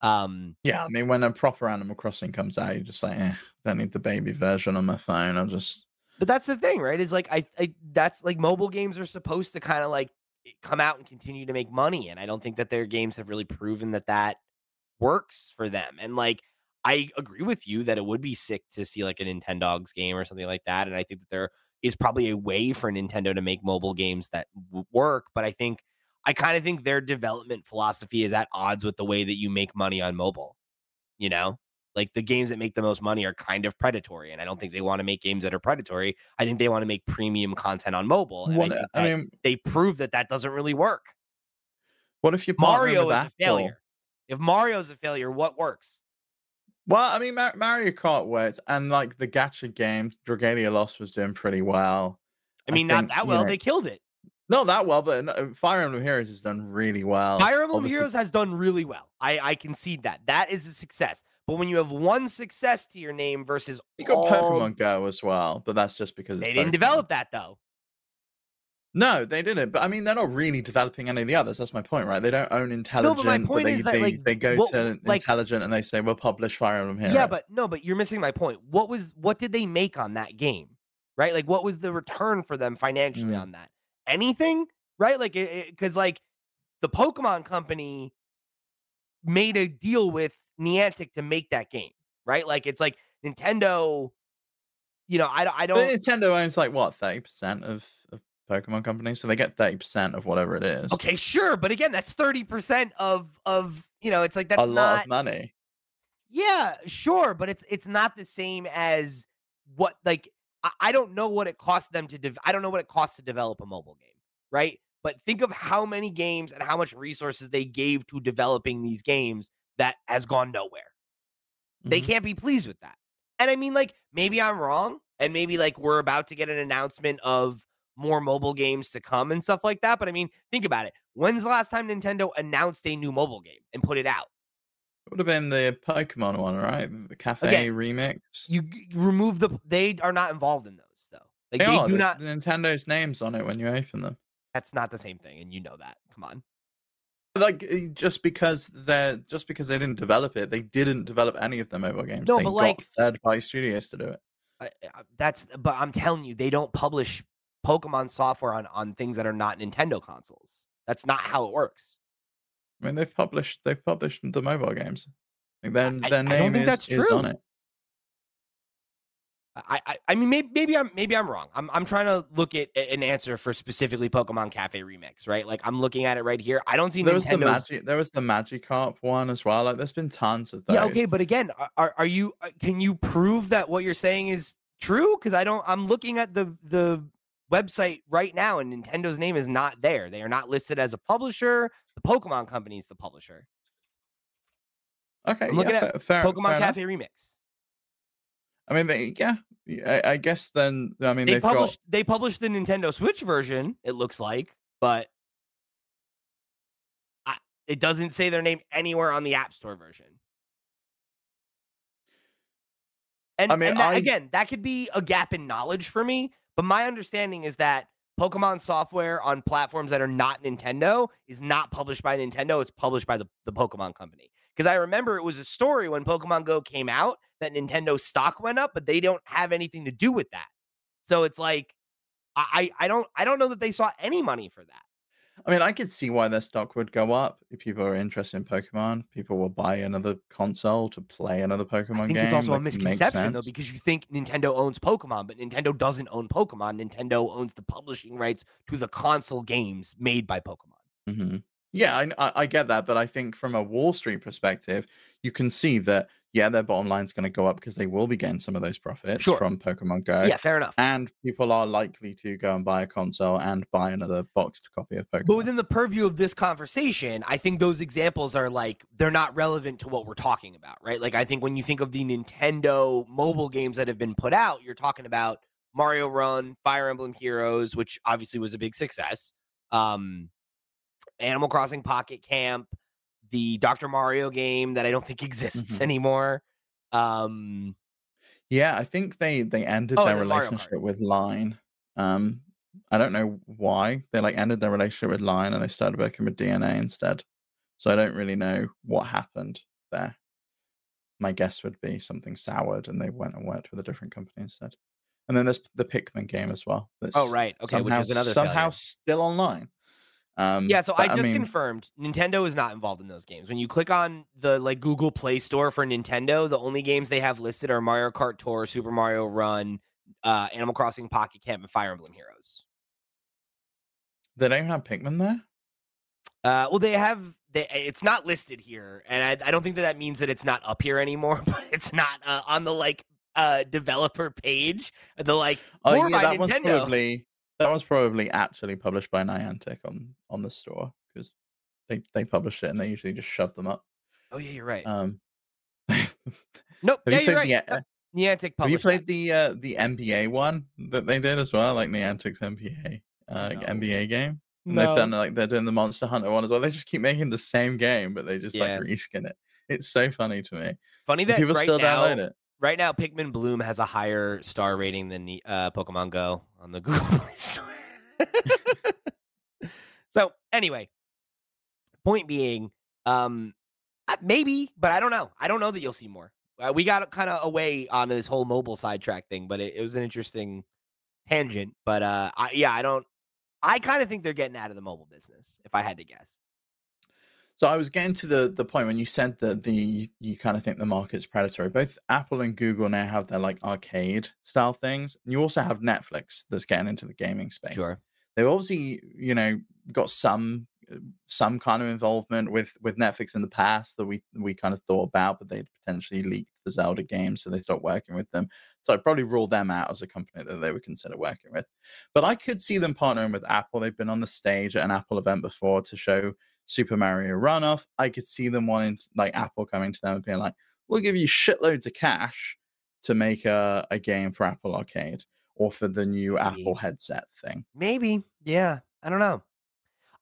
Um, yeah. I mean, when a proper Animal Crossing comes out, you're just like, eh, don't need the baby version on my phone. I'll just but that's the thing, right? Is like I, I that's like mobile games are supposed to kind of like come out and continue to make money, and I don't think that their games have really proven that that works for them. And like I agree with you that it would be sick to see like a Nintendogs game or something like that, and I think that there is probably a way for Nintendo to make mobile games that work, but I think I kind of think their development philosophy is at odds with the way that you make money on mobile. You know, like the games that make the most money are kind of predatory, and I don't think they want to make games that are predatory. I think they want to make premium content on mobile, and what, I, I mean, they prove that that doesn't really work. what if you Mario is a failure. If Mario's a failure, what works? Well, I mean, Mar- Mario Kart worked, and like the gacha games, Dragalia Lost was doing pretty well. I I mean, not think, that you well. know, They killed it. Not that well, but uh, Fire Emblem Heroes has done really well. Fire Emblem Obviously- Heroes has done really well. I, I concede that. That is a success. But when you have one success to your name versus You got all, Pokemon Go as well, but that's just because they didn't Pokemon. develop that though. No, they didn't. But I mean, they're not really developing any of the others. That's my point, right? They don't own Intelligent, point but they is that, they, like, they go what- to like- Intelligent and they say we'll publish Fire Emblem here." Yeah, but no, but you're missing my point. What was what did they make on that game? Right? Like what was the return for them financially Mm. on that? Anything? Right? Like because like the Pokemon company made a deal with Niantic to make that game, right? Like it's like Nintendo, you know, I don't I But don't Nintendo owns like what thirty percent of, of Pokemon companies, so they get thirty percent of whatever it is. Okay, sure, but again, that's 30% of of, you know, it's like that's a lot not of money. Yeah, sure, but it's it's not the same as what like I, I don't know what it costs them to dev- I don't know what it costs to develop a mobile game, right? But think of how many games and how much resources they gave to developing these games that has gone nowhere. They Mhm. can't be pleased with that. And I mean like maybe I'm wrong and maybe like we're about to get an announcement of more mobile games to come and stuff like that, but I mean, think about it. When's the last time Nintendo announced a new mobile game and put it out? It would have been the Pokemon one, right? The Cafe Again, remix. you remove the they are not involved in those though like They they, are, do there's not Nintendo's names on it when you open them. That's not the same thing, and you know that. Come on. Like eh, just because they're just because they didn't develop it, they didn't develop any of the mobile games. No, they but like- third party studios to do it. I, I- that's but I'm telling you, they don't publish Pokemon software on on things that are not Nintendo consoles. That's not how it works. I mean, they've published they've published the mobile games. Like their I- their name is, that's is on it. I, I, I mean, maybe, maybe I'm, maybe I'm wrong. I'm, I'm trying to look at an answer for specifically Pokemon Cafe Remix, right? Like I'm looking at it right here. I don't see There was the Nintendo's. magic. There was the Magikarp one as well. Like, there's been tons of those. yeah, okay, but again, are- are, you? uh, Can you prove that what you're saying is true? Because I don't. I'm looking at the the website right now, and Nintendo's name is not there. They are not listed as a publisher. The Pokemon Company is the publisher. Okay, I'm looking yeah, at fair, Pokemon fair enough. Cafe Remix. I mean, they, yeah, I, I guess then. I mean, They published. They published the Nintendo Switch version. It looks like, but I, it doesn't say their name anywhere on the App Store version. And, I mean, and that, I- again, that could be a gap in knowledge for me. But my understanding is that Pokemon software on platforms that are not Nintendo is not published by Nintendo. It's published by the, the Pokemon company. Because I remember it was a story when Pokemon Go came out that Nintendo stock went up, but they don't have anything to do with that. So it's like I I don't I don't know that they saw any money for that. I mean, I could see why their stock would go up if people are interested in Pokemon. People will buy another console to play another Pokemon I think game. it's also a like, it makes misconception though because you think Nintendo owns Pokemon, but Nintendo doesn't own Pokemon. Nintendo owns the publishing rights to the console games made by Pokemon. hmm Yeah, I I get that, but I think from a Wall Street perspective, you can see that yeah, their bottom line's going to go up because they will be getting some of those profits Sure. from Pokemon Go. Yeah, fair enough. and people are likely to go and buy a console and buy another boxed copy of Pokemon. But within the purview of this conversation, I think those examples are like they're not relevant to what we're talking about, right? Like I think when you think of the Nintendo mobile games that have been put out, you're talking about Mario Run, Fire Emblem Heroes, which obviously was a big success. Um Animal Crossing Pocket Camp, the Dr. Mario game that I don't think *laughs* exists Mhm. anymore. Um Yeah, I think they they ended Oh, their and then Mario Kart. relationship with Line. Um, I don't know why they like ended their relationship with Line and they started working with DeNA instead. So I don't really know what happened there. My guess would be something soured and they went and worked with a different company instead. And then there's the Pikmin game as well. Oh right, okay, which somehow, is another somehow failure. still online. Um, Yeah, so but I just mean, confirmed Nintendo is not involved in those games. When you click on the like Google Play Store for Nintendo, the only games they have listed are Mario Kart Tour, Super Mario Run, uh, Animal Crossing Pocket Camp, and Fire Emblem Heroes. they don't even have Pikmin there. Uh, well, they have. They, it's not listed here, and I, I don't think that that means that it's not up here anymore. *laughs* But it's not uh, on the like uh, developer page. The like Oh yeah, by that Nintendo. probably that was probably actually published by Niantic on on the store because they they publish it and they usually just shove them up. Oh yeah, you're right. Um, nope. *laughs* Yeah, played you're right. the uh, Niantic Have you played that. the uh, the NBA one that they did as well, like Niantic's NBA uh, No. NBA game? And they've done like they're doing the Monster Hunter one as well. They just keep making the same game, but they just Yeah. like reskin it. It's so funny to me. Funny And that people right still now, download it. Right now, Pikmin Bloom has a higher star rating than uh, Pokemon Go on the *laughs* Google Play Store. *laughs* so anyway, point being, um, uh, maybe, but I don't know. I don't know that you'll see more. Uh, we got kind of away on this whole mobile sidetrack thing, but it, it was an interesting tangent. But uh, I, yeah, I don't. I kind of think they're getting out of the mobile business, if I had to guess. So I was getting to the the point when you said that the you, you kind of think the market's predatory. Both Apple and Google now have their like arcade style things. And you also have Netflix that's getting into the gaming space. Sure. They've obviously, you know, got some uh, some kind of involvement with with Netflix in the past that we we kind of thought about, but they'd potentially leaked the Zelda game, so they stopped working with them. So I'd probably rule them out as a company that they would consider working with. But I could see them partnering with Apple. They've been on the stage at an Apple event before to show Super Mario Run off. I could see them wanting to, like Apple coming to them and being like, "We'll give you shitloads of cash to make a, a game for Apple Arcade or for the new Maybe. Apple headset thing." Maybe. Yeah. I don't know.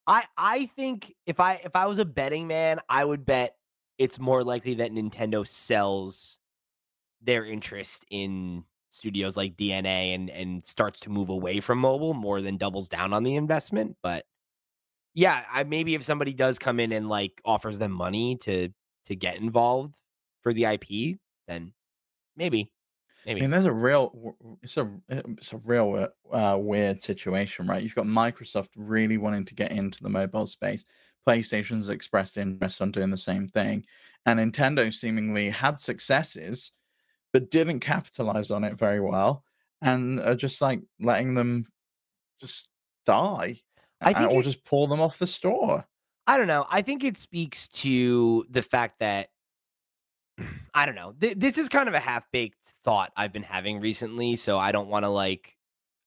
I I think if I if I was a betting man, I would bet it's more likely that Nintendo sells their interest in studios like DeNA and and starts to move away from mobile more than doubles down on the investment. But yeah, I maybe if somebody does come in and like offers them money to to get involved for the IP, then maybe. I mean, there's a real, it's a, it's a real uh, weird situation, right? You've got Microsoft really wanting to get into the mobile space. PlayStation's expressed interest on doing the same thing, and Nintendo seemingly had successes, but didn't capitalize on it very well, and are just like letting them just die, I think or it- just pull them off the store. I don't know. I think it speaks to the fact that *clears throat* I don't know. Th- this is kind of a half-baked thought I've been having recently, so I don't want to like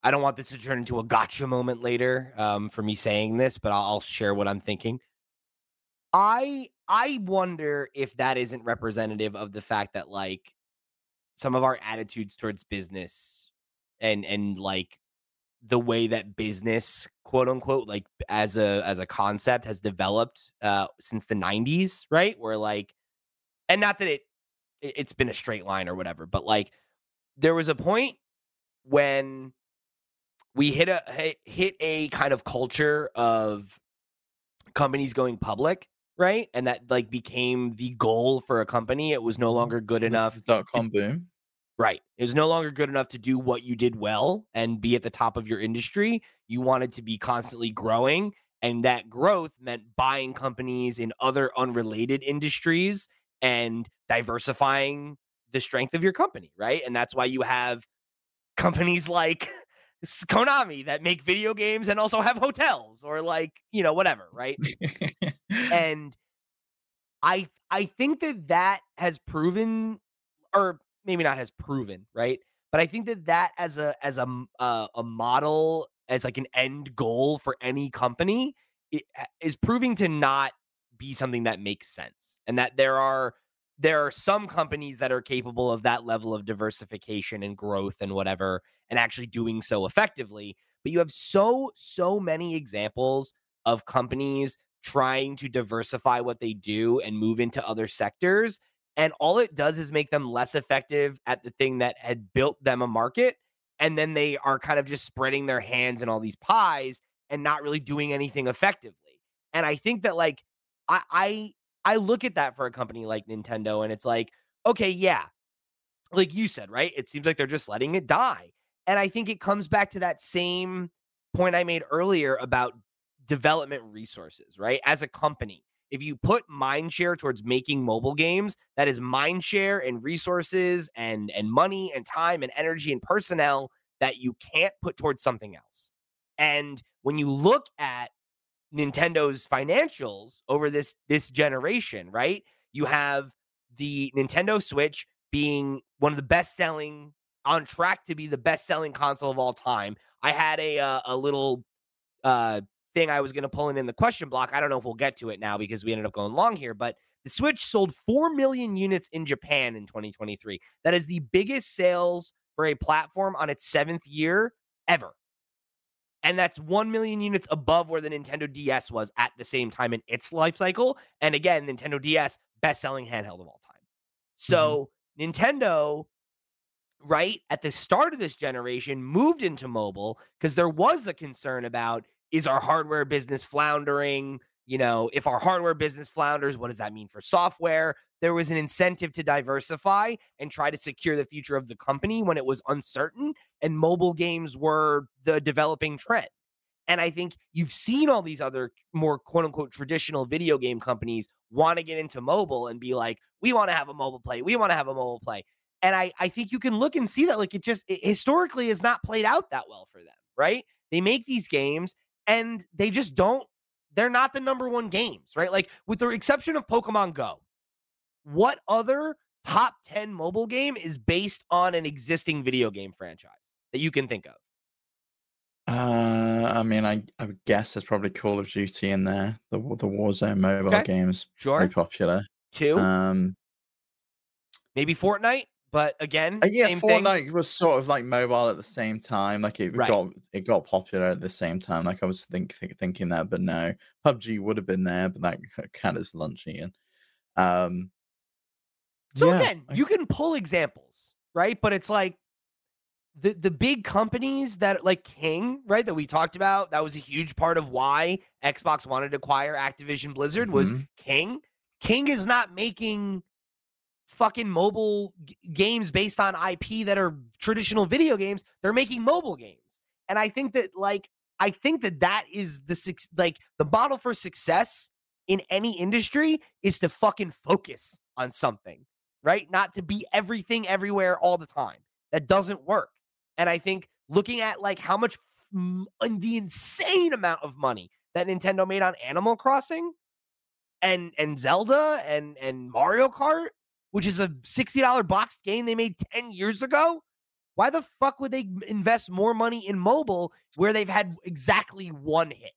I don't want this to turn into a gotcha moment later um, for me saying this, but I'll, I'll share what I'm thinking. I I wonder if that isn't representative of the fact that like some of our attitudes towards business and and like the way that business quote unquote like as a as a concept has developed uh since the 90s right? Where like and not that it it- it's been a straight line or whatever but like there was a point when we hit a hit- a kind of culture of companies going public right? And that like became the goal for a company. It was no longer good enough dot com boom. Right. It was no longer good enough to do what you did well and be at the top of your industry. You wanted to be constantly growing. And that growth meant buying companies in other unrelated industries and diversifying the strength of your company. Right. And that's why you have companies like Konami that make video games and also have hotels or like, you know, whatever. Right *laughs* and i i think that that has proven or maybe not has proven right but i think that that as a as a uh, a model as like an end goal for any company it, uh, is proving to not be something that makes sense and that there are there are some companies that are capable of that level of diversification and growth and whatever and actually doing so effectively but you have so so many examples of companies trying to diversify what they do and move into other sectors. And all it does is make them less effective at the thing that had built them a market. And then they are kind of just spreading their hands in all these pies and not really doing anything effectively. And I think that like I I I look at that for a company like Nintendo and it's like, okay, yeah. Like you said, right? It seems like they're just letting it die. And I think it comes back to that same point I made earlier about development resources, right? As a company, if you put mind share towards making mobile games, that is mind share and resources and and money and time and energy and personnel that you can't put towards something else. And when you look at Nintendo's financials over this this generation, right? You have the Nintendo Switch being one of the best selling on track to be the best selling console of all time. I had a uh, a little uh thing I was going to pull in in the question block. I don't know if we'll get to it now because we ended up going long here, but the Switch sold 4 million units in Japan in 2023. That is the biggest sales for a platform on its 7th year ever. And that's 1 million units above where the Nintendo DS was at the same time in its life cycle. And again, Nintendo DS best selling handheld of all time. So, mm-hmm. Nintendo right at the start of this generation moved into mobile because there was the concern about is our hardware business floundering? You know if our hardware business flounders what does that mean for software? There was an incentive to diversify and try to secure the future of the company when it was uncertain and mobile games were the developing trend. And i think you've seen all these other more quote unquote traditional video game companies want to get into mobile and be like we want to have a mobile play. We want to have a mobile play. And I, I think you can look and see that like it just it historically has not played out that well for them, right? They make these games and they just don't, they're not the number one games, right? Like with the exception of Pokemon Go, what other top 10 mobile game is based on an existing video game franchise that you can think of? Uh, I mean, I, I would guess there's probably Call of Duty in there. The the Warzone mobile Okay. games Sure. very popular. Two, Um, maybe Fortnite, but again, uh, yeah, same thing. Fortnite was sort of like mobile at the same time. Like it Right. got it got popular at the same time. Like I was think, think thinking that, but no, PUBG would have been there, but that cat is lunchy and um. So yeah, again, I- you can pull examples, right? But it's like the the big companies that like King, right, that we talked about, that was a huge part of why Xbox wanted to acquire Activision Blizzard was Mhm. King. King is not making fucking mobile g- games based on IP that are traditional video games. They're making mobile games. And I think that like I think that that is the like the model for success in any industry is to fucking focus on something, right? Not to be everything everywhere all the time. That doesn't work. And I think looking at like how much and the insane amount of money that Nintendo made on Animal Crossing and and Zelda and and Mario Kart, which is a $60 box game they made 10 years ago, why the fuck would they invest more money in mobile where they've had exactly one hit?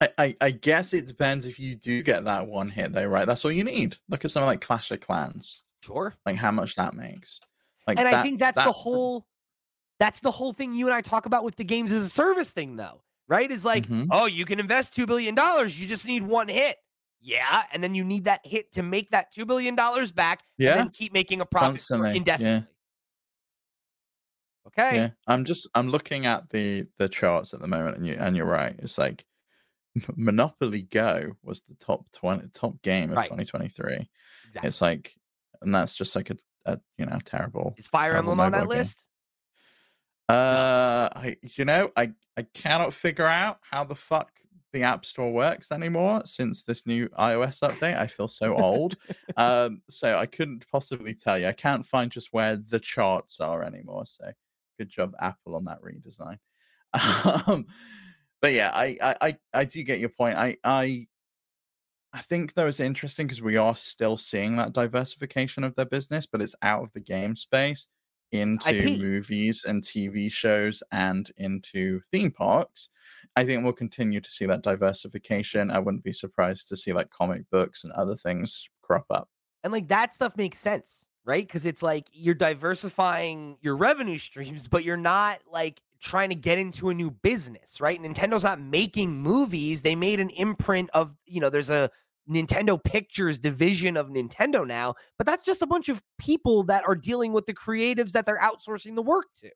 I, I, I guess it depends if you do get that one hit though, right? That's all you need. Look at something like Clash of Clans, Sure. like how much that makes. Like and I think that's the whole that's the whole thing you and I talk about with the games as a service thing though, right? Is like, Mhm. oh, you can invest 2 billion dollars, you just need one hit. Yeah, and then you need that hit to make that 2 billion dollars back Yeah, and then keep making a profit Constantly, yeah. indefinitely. Okay. yeah. I'm just I'm looking at the the charts at the moment, and you and you're right. It's like *laughs* Monopoly Go was the top twenty top game of Right. 2023. Exactly. It's like, and that's just like a, a you know terrible. Is Fire Emblem on that game. list? Uh, I you know I I cannot figure out how the fuck the App Store works anymore since this new iOS update. I feel so old. *laughs* um, so I couldn't possibly tell you. I can't find just where the charts are anymore. So good job, Apple, on that redesign. *laughs* Um, but yeah, I, I I I do get your point. I I I think though it's interesting because we are still seeing that diversification of their business, but it's out of the game space into IP. movies and TV shows and into theme parks. I think we'll continue to see that diversification. I wouldn't be surprised to see like comic books and other things crop up. And like that stuff makes sense, right? Because it's like you're diversifying your revenue streams, but you're not like trying to get into a new business, right? Nintendo's not making movies. They made an imprint of, you know, there's a Nintendo Pictures division of Nintendo now, but that's just a bunch of people that are dealing with the creatives that they're outsourcing the work to.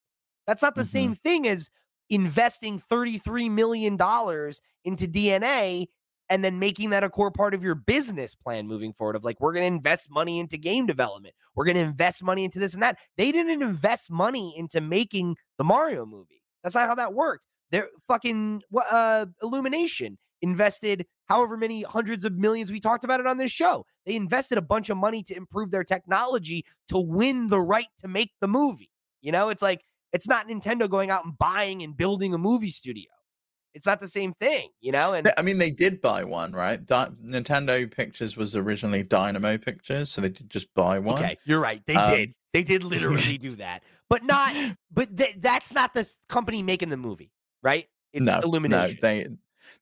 That's not the Mhm. same thing as investing $33 million into DeNA and then making that a core part of your business plan moving forward of like we're going to invest money into game development. We're going to invest money into this and that. They didn't invest money into making the mario movie. That's not how that worked. They're fucking uh illumination invested however many hundreds of millions we talked about it on this show. They invested a bunch of money to improve their technology to win the right to make the movie you know? It's like it's not nintendo going out and buying and building a movie studio it's not the same thing you know and I mean, they did buy one, right? Di- Nintendo Pictures was originally Dynamo Pictures, so they did just buy one. Okay, you're right. They Um, did. They did literally *laughs* do that, but not. But th- that's not the company making the movie, right? It's no, Illumination. no, they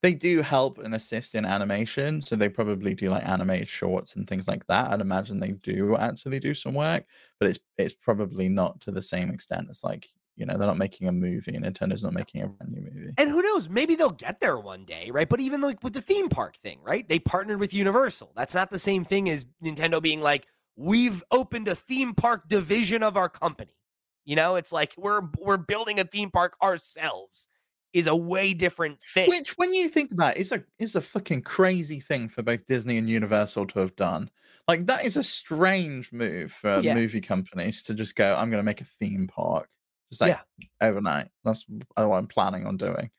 they do help and assist in animation, so they probably do like animated shorts and things like that. I'd imagine they do actually do some work, but it's it's probably not to the same extent as like you know they're not making a movie. Nintendo's not making a brand new movie. and who knows? Maybe they'll get there one day, right? But even like with the theme park thing, right? They partnered with Universal. That's not the same thing as Nintendo being like, "We've opened a theme park division of our company." You know, it's like we're we're building a theme park ourselves. Is a way different thing. Which, when you think about it, is a is a fucking crazy thing for both Disney and Universal to have done. Like that is a strange move for Yeah. movie companies to just go, "I'm going to make a theme park," just like overnight. That's what I'm planning on doing.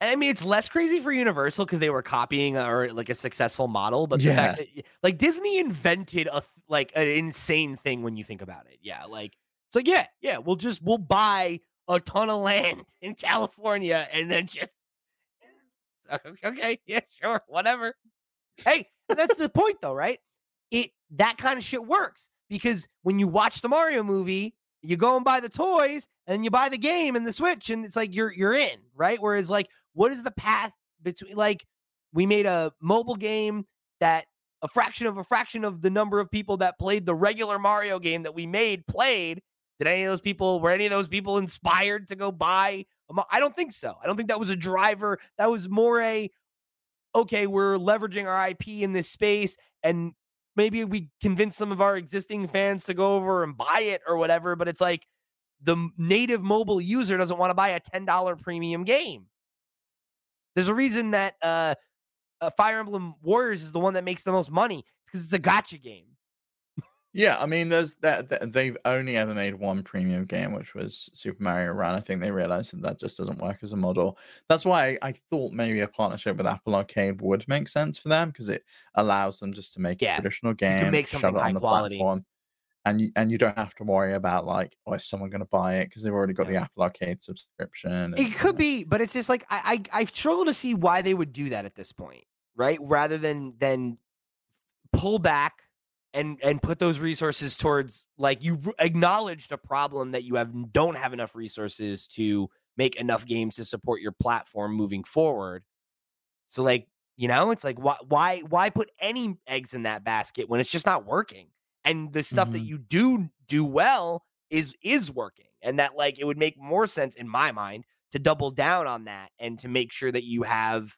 I mean, it's less crazy for Universal because they were copying or like a successful model, but the Yeah. fact that like Disney invented a like an insane thing when you think about it. Yeah, like so. Yeah, yeah. We'll just we'll buy a ton of land *laughs* in California and then just *laughs* okay, yeah, sure, whatever. Hey, that's the point though, right? It that kind of shit works because when you watch the Mario movie, you go and buy the toys and you buy the game and the Switch, and it's like you're you're in, right? Whereas like, what is the path between like we made a mobile game that a fraction of a fraction of the number of people that played the regular Mario game that we made played. Did any of those people were any of those people inspired to go buy? I don't think so. I don't think that was a driver. That was more a okay. We're leveraging our IP in this space, and maybe we convince some of our existing fans to go over and buy it or whatever. But it's like the native mobile user doesn't want to buy a $10 premium game. There's a reason that uh, uh, Fire Emblem Warriors is the one that makes the most money. It's because it's a gacha game. Yeah, I mean, there's that, that they've only ever made one premium game, which was Super Mario Run. I think they realized that that just doesn't work as a model. That's why I, I thought maybe a partnership with Apple Arcade would make sense for them because it allows them just to make Yeah, a traditional game, make shove something it high on the quality. platform, and you and you don't have to worry about like, oh, is someone going to buy it because they've already got the Apple Arcade subscription. and- It could be, but it's just like I, I I struggle to see why they would do that at this point, right? Rather than than pull back and and put those resources towards like you've acknowledged a problem that you have don't have enough resources to make enough games to support your platform moving forward. So like, you know, it's like why why why put any eggs in that basket when it's just not working? And the stuff that Mhm. you do do well is is working. And that like it would make more sense in my mind to double down on that and to make sure that you have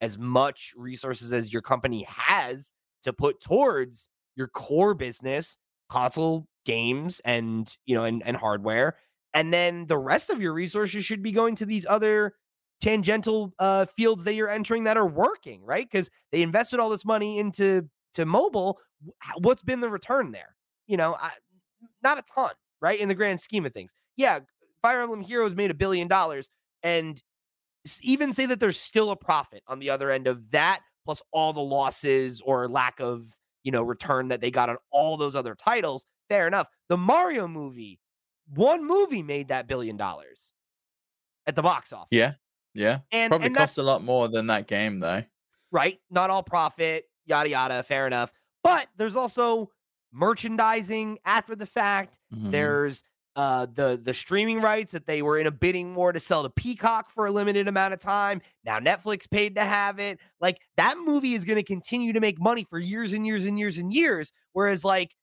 as much resources as your company has to put towards your core business, console games and, you know, and, and hardware. And then the rest of your resources should be going to these other tangential uh, fields that you're entering that are working, right? Because they invested all this money into to mobile. What's been the return there? You know, I, not a ton, right? In the grand scheme of things. Yeah, Fire Emblem Heroes made a billion dollars, and even say that there's still a profit on the other end of that, plus all the losses or lack of you know return that they got on all those other titles. Fair enough. The Mario movie, one movie made that billion dollars at the box office. yeah, yeah. and Probably and cost a lot more than that game though. right. Not all profit, yada yada. Fair enough. But there's also merchandising after the fact. Mhm. There's uh the the streaming rights that they were in a bidding war to sell to Peacock for a limited amount of time. Now Netflix paid to have it. Like that movie is going to continue to make money for years and years and years and years. Whereas like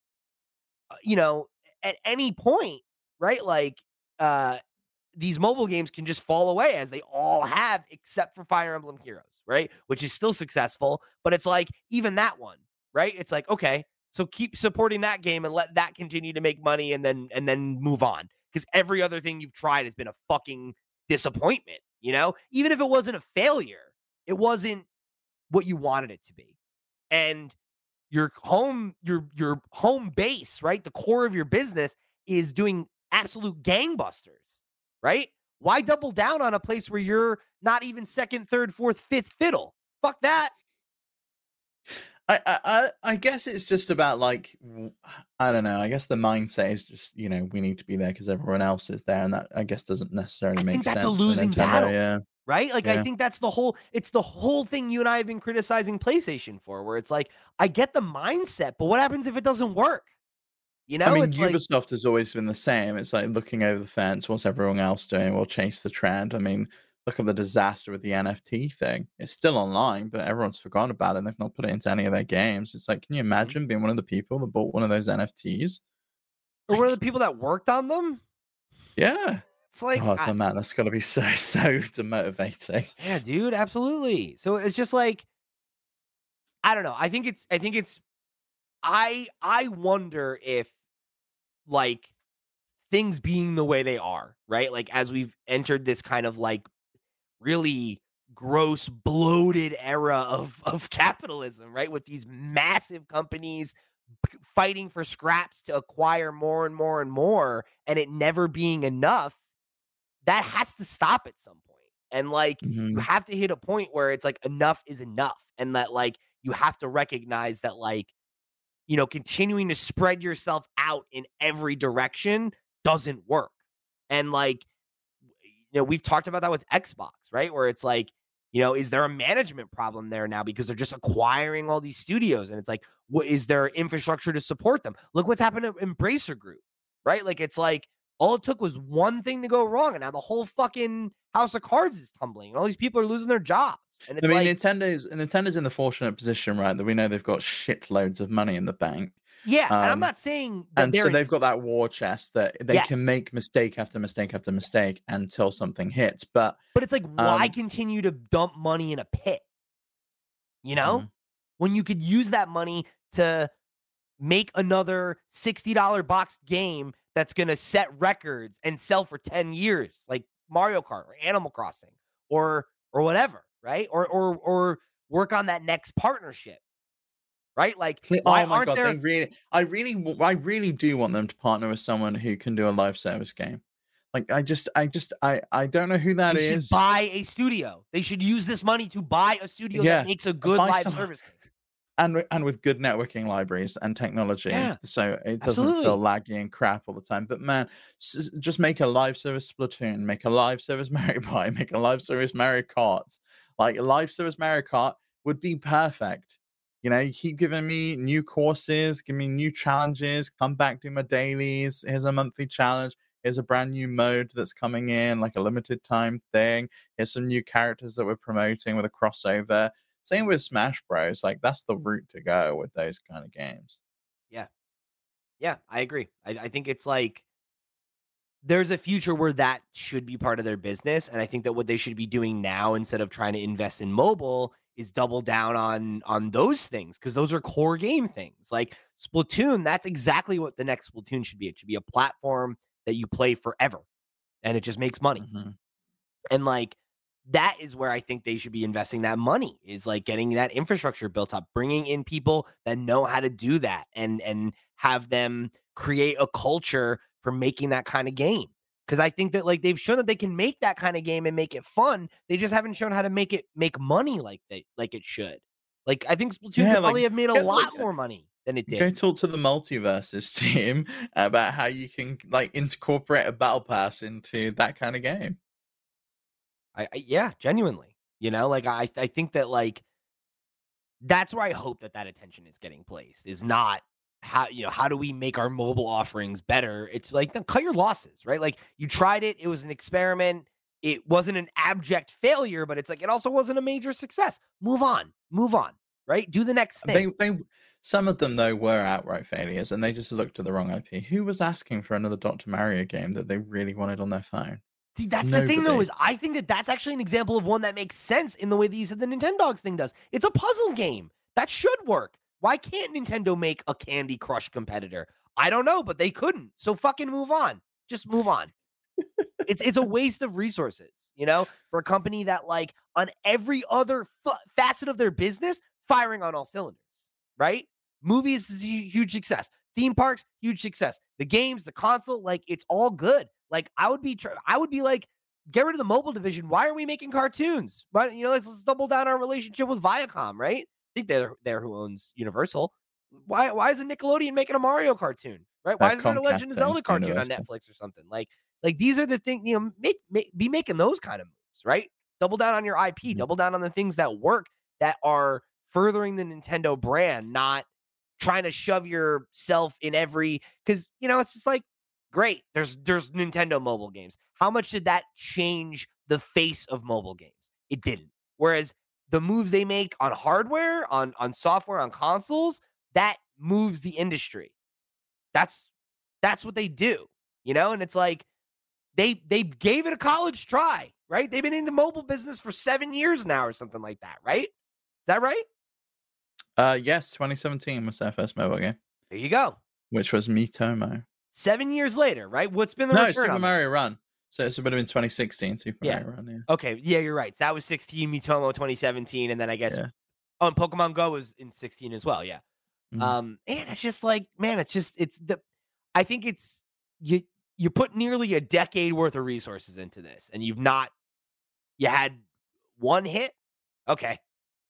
uh, you know at any point, right? Like uh these mobile games can just fall away as they all have, except for Fire Emblem Heroes, right? Which is still successful, but it's like even that one, right? It's like okay, so keep supporting that game and let that continue to make money, and then and then move on because every other thing you've tried has been a fucking disappointment. You know, even if it wasn't a failure, it wasn't what you wanted it to be, and your home your your home base, right? The core of your business is doing absolute gangbusters right? Why double down on a place where you're not even second, third, fourth, fifth fiddle? Fuck that. I, I I guess it's just about like I don't know. I guess the mindset is just you know we need to be there because everyone else is there, and that I guess doesn't necessarily I make think that's a sense. losing battle. Yeah, Right? Like I think that's the whole it's the whole thing you and I have been criticizing PlayStation for, where it's like, I get the mindset, but what happens if it doesn't work? You know, I mean it's like Ubisoft has always been the same. It's like looking over the fence. What's everyone else doing? We'll chase the trend. I mean, look at the disaster with the NFT thing. It's still online, but everyone's forgotten about it. and They've not put it into any of their games. It's like, can you mm-hmm. imagine being one of the people that bought one of those NFTs? or one of the people that worked on them. Yeah. It's like oh, I- man, that's got to be *laughs* so so demotivating. Yeah, dude, absolutely. So it's just like I don't know. I think it's I think it's I I wonder if like things being the way they are, right? Like as we've entered this kind of like really gross bloated era of *laughs* of capitalism, right? With these massive companies fighting for scraps to acquire more and more and more and it never being enough, that has to stop at some point. And like Mhm. you have to hit a point where it's like enough is enough and that like you have to recognize that like you know continuing to spread yourself out in every direction doesn't work and like you know we've talked about that with xbox right? Where it's like you know is there a management problem there now because they're just acquiring all these studios and it's like what is there infrastructure to support them? Look what's happened to embracer group right? Like it's like all it took was one thing to go wrong and now the whole fucking house of cards is tumbling and all these people are losing their jobs and it's I mean, like Nintendo's Nintendo's in the fortunate position, right, that we know they've got shitloads of money in the bank, yeah and i'm um, not saying that and so they've got that war chest that they Yes. can make mistake after mistake after mistake until something hits. But But it's like, why Um, continue to dump money in a pit? You know, Mhm. when you could use that money to make another $60 boxed game that's going to set records and sell for 10 years, like Mario Kart or Animal Crossing or or whatever, right? Or or or work on that next partnership. Right? Like why oh my aren't god, there they really I really I really do want them to partner with someone who can do a live service game. Like I just I just I I don't know who that they is. buy a studio. They should use this money to buy a studio Yeah, that makes a good buy live some- service game. and and with good networking libraries and technology, Yeah, so it doesn't feel laggy and crap all the time. But man, s- s- just make a live service Splatoon, make a live service *laughs* Mario Party, make a live service Mario Kart. Like a live service Mario Kart would be perfect. You know, you keep giving me new courses, give me new challenges, come back, do my dailies. Here's a monthly challenge. Here's a brand new mode that's coming in, like a limited time thing. Here's some new characters that we're promoting with a crossover. Same with Smash Bros. Like that's the route to go with those kind of games. Yeah, Yeah, I agree. I, I think it's like there's a future where that should be part of their business. And I think that what they should be doing now instead of trying to invest in mobile is double down on on those things because those are core game things. Like Splatoon, that's exactly what the next Splatoon should be. It should be a platform that you play forever and it just makes money. Mhm. And like that is where I think they should be investing that money is like getting that infrastructure built up, bringing in people that know how to do that and and have them create a culture for making that kind of game. Cuz I think that like they've shown that they can make that kind of game and make it fun. They just haven't shown how to make it make money like they like it should. Like I think Splatoon Yeah, could probably like, have made a lot like, more money than it did. Go talk to the MultiVersus *laughs* team about how you can like incorporate a battle pass into that kind of game. I, I yeah, genuinely. You know, like I I think that like that's where I hope that that attention is getting placed is not how you know how do we make our mobile offerings better? It's like then cut your losses, right? Like you tried it, it was an experiment. It wasn't an abject failure, but it's like it also wasn't a major success. Move on, move on, right? Do the next thing. They they some of them though were outright failures and they just looked at the wrong IP. Who was asking for another Dr. Mario game that they really wanted on their phone? See, that's the thing though, is I think that that's actually an example of one that makes sense in the way that you said the Nintendogs thing does. It's a puzzle game that should work. Why can't Nintendo make a Candy Crush competitor? I don't know, but they couldn't. So fucking move on. Just move on. it's it's a *laughs* waste of resources, you know, for a company that like on every other fa- facet of their business firing on all cylinders, right? Movies is a huge success. Theme parks, huge success. The games, the console, like it's all good. Like I would be, tr- I would be like, get rid of the mobile division. Why are we making cartoons? Why, you know, let's, let's double down our relationship with Viacom, right? Think they're they're who owns Universal. Why why isn't Nickelodeon making a Mario cartoon? Right? Why isn't there a Legend of Zelda cartoon on Netflix or something? Like like these are the things you know. Make, make be making those kind of moves, right? Double down on your IP. Mhm. Double down on the things that work that are furthering the Nintendo brand, not trying to shove yourself in every because you know it's just like great there's there's nintendo mobile games how much did that change the face of mobile games it didn't whereas the moves they make on hardware on on software on consoles that moves the industry. That's that's what they do you know and it's like they they gave it a college try right? They've been in the mobile business for seven years now or something like that right? Is that right? Uh yes, 2017 was their first mobile game, there you go. Which was Miitomo. seven years later right? What's been the No, return Super? Mario Run. So it would have been 2016 Super Yeah. Mario Run, yeah. Okay, yeah, you're right. That was 16, Miitomo 2017, and then I guess Yeah. oh, and Pokemon Go was in 16 as well. Yeah. Mhm. Um, and it's just like, man, it's just it's the I think it's you you put nearly a decade worth of resources into this, and you've not you had one hit. Okay.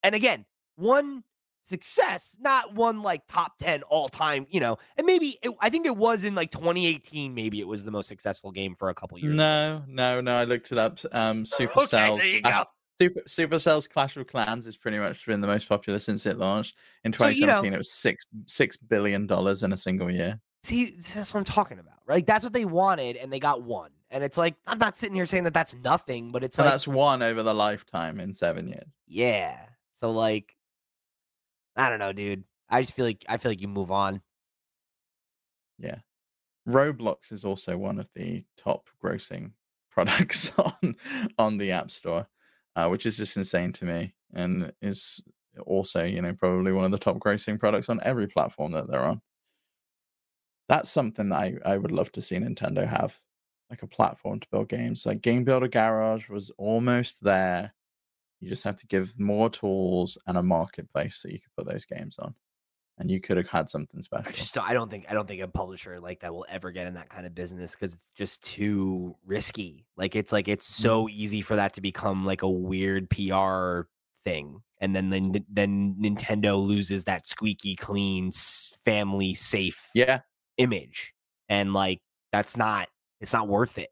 And again, one success, not one like top 10 all time, you know, and maybe it, I think it was in like 2018, maybe it was the most successful game for a couple years. No, no, no. I looked it up. Um, *laughs* Okay, Supercell's there you Clash-. Super Supercell's Clash of Clans has pretty much been the most popular since it launched. In So, you know- 2017, it was six six billion dollars in a single year. See, that's what I'm talking about. Right? That's what they wanted, and they got one. And it's like I'm not sitting here saying that that's nothing, but it's So like, that's one over the lifetime in seven years. yeah. So like, I don't know, dude. I just feel like I feel like you move on. Yeah. Roblox is also one of the top grossing *laughs* products on on the App Store, uh, which is just insane to me, and is also you know probably one of the top grossing products on every platform that they're on. That's something that I, I would love to see Nintendo have, like a platform to build games. Like Game Builder Garage was almost there. You just have to give more tools and a marketplace that you could put those games on and you could have had something I special. just I don't think I don't think a publisher like that will ever get in that kind of business because it's just too risky. Like it's like it's Mm. so easy for that to become like a weird PR thing, and then then then Nintendo loses that squeaky clean, family safe Yeah, image, and like that's not it's not worth it.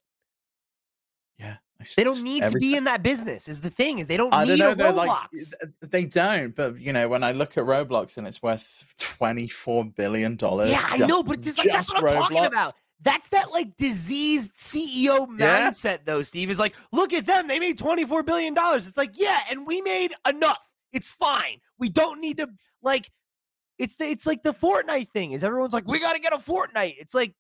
Yeah. They don't just- need to be in that business. Is the thing is they don't I need don't know. a Roblox. like they don't. But you know, when I look at Roblox and it's worth twenty four billion dollars. Yeah, I know, but just like that's what I'm talking about. That's that like diseased CEO Yeah. mindset, though. Steve is like, look at them; they made twenty four billion dollars. It's like, yeah, and we made enough. It's fine. We don't need to like. It's the it's like the Fortnite thing. Is everyone's like, we got to get a Fortnite? It's like,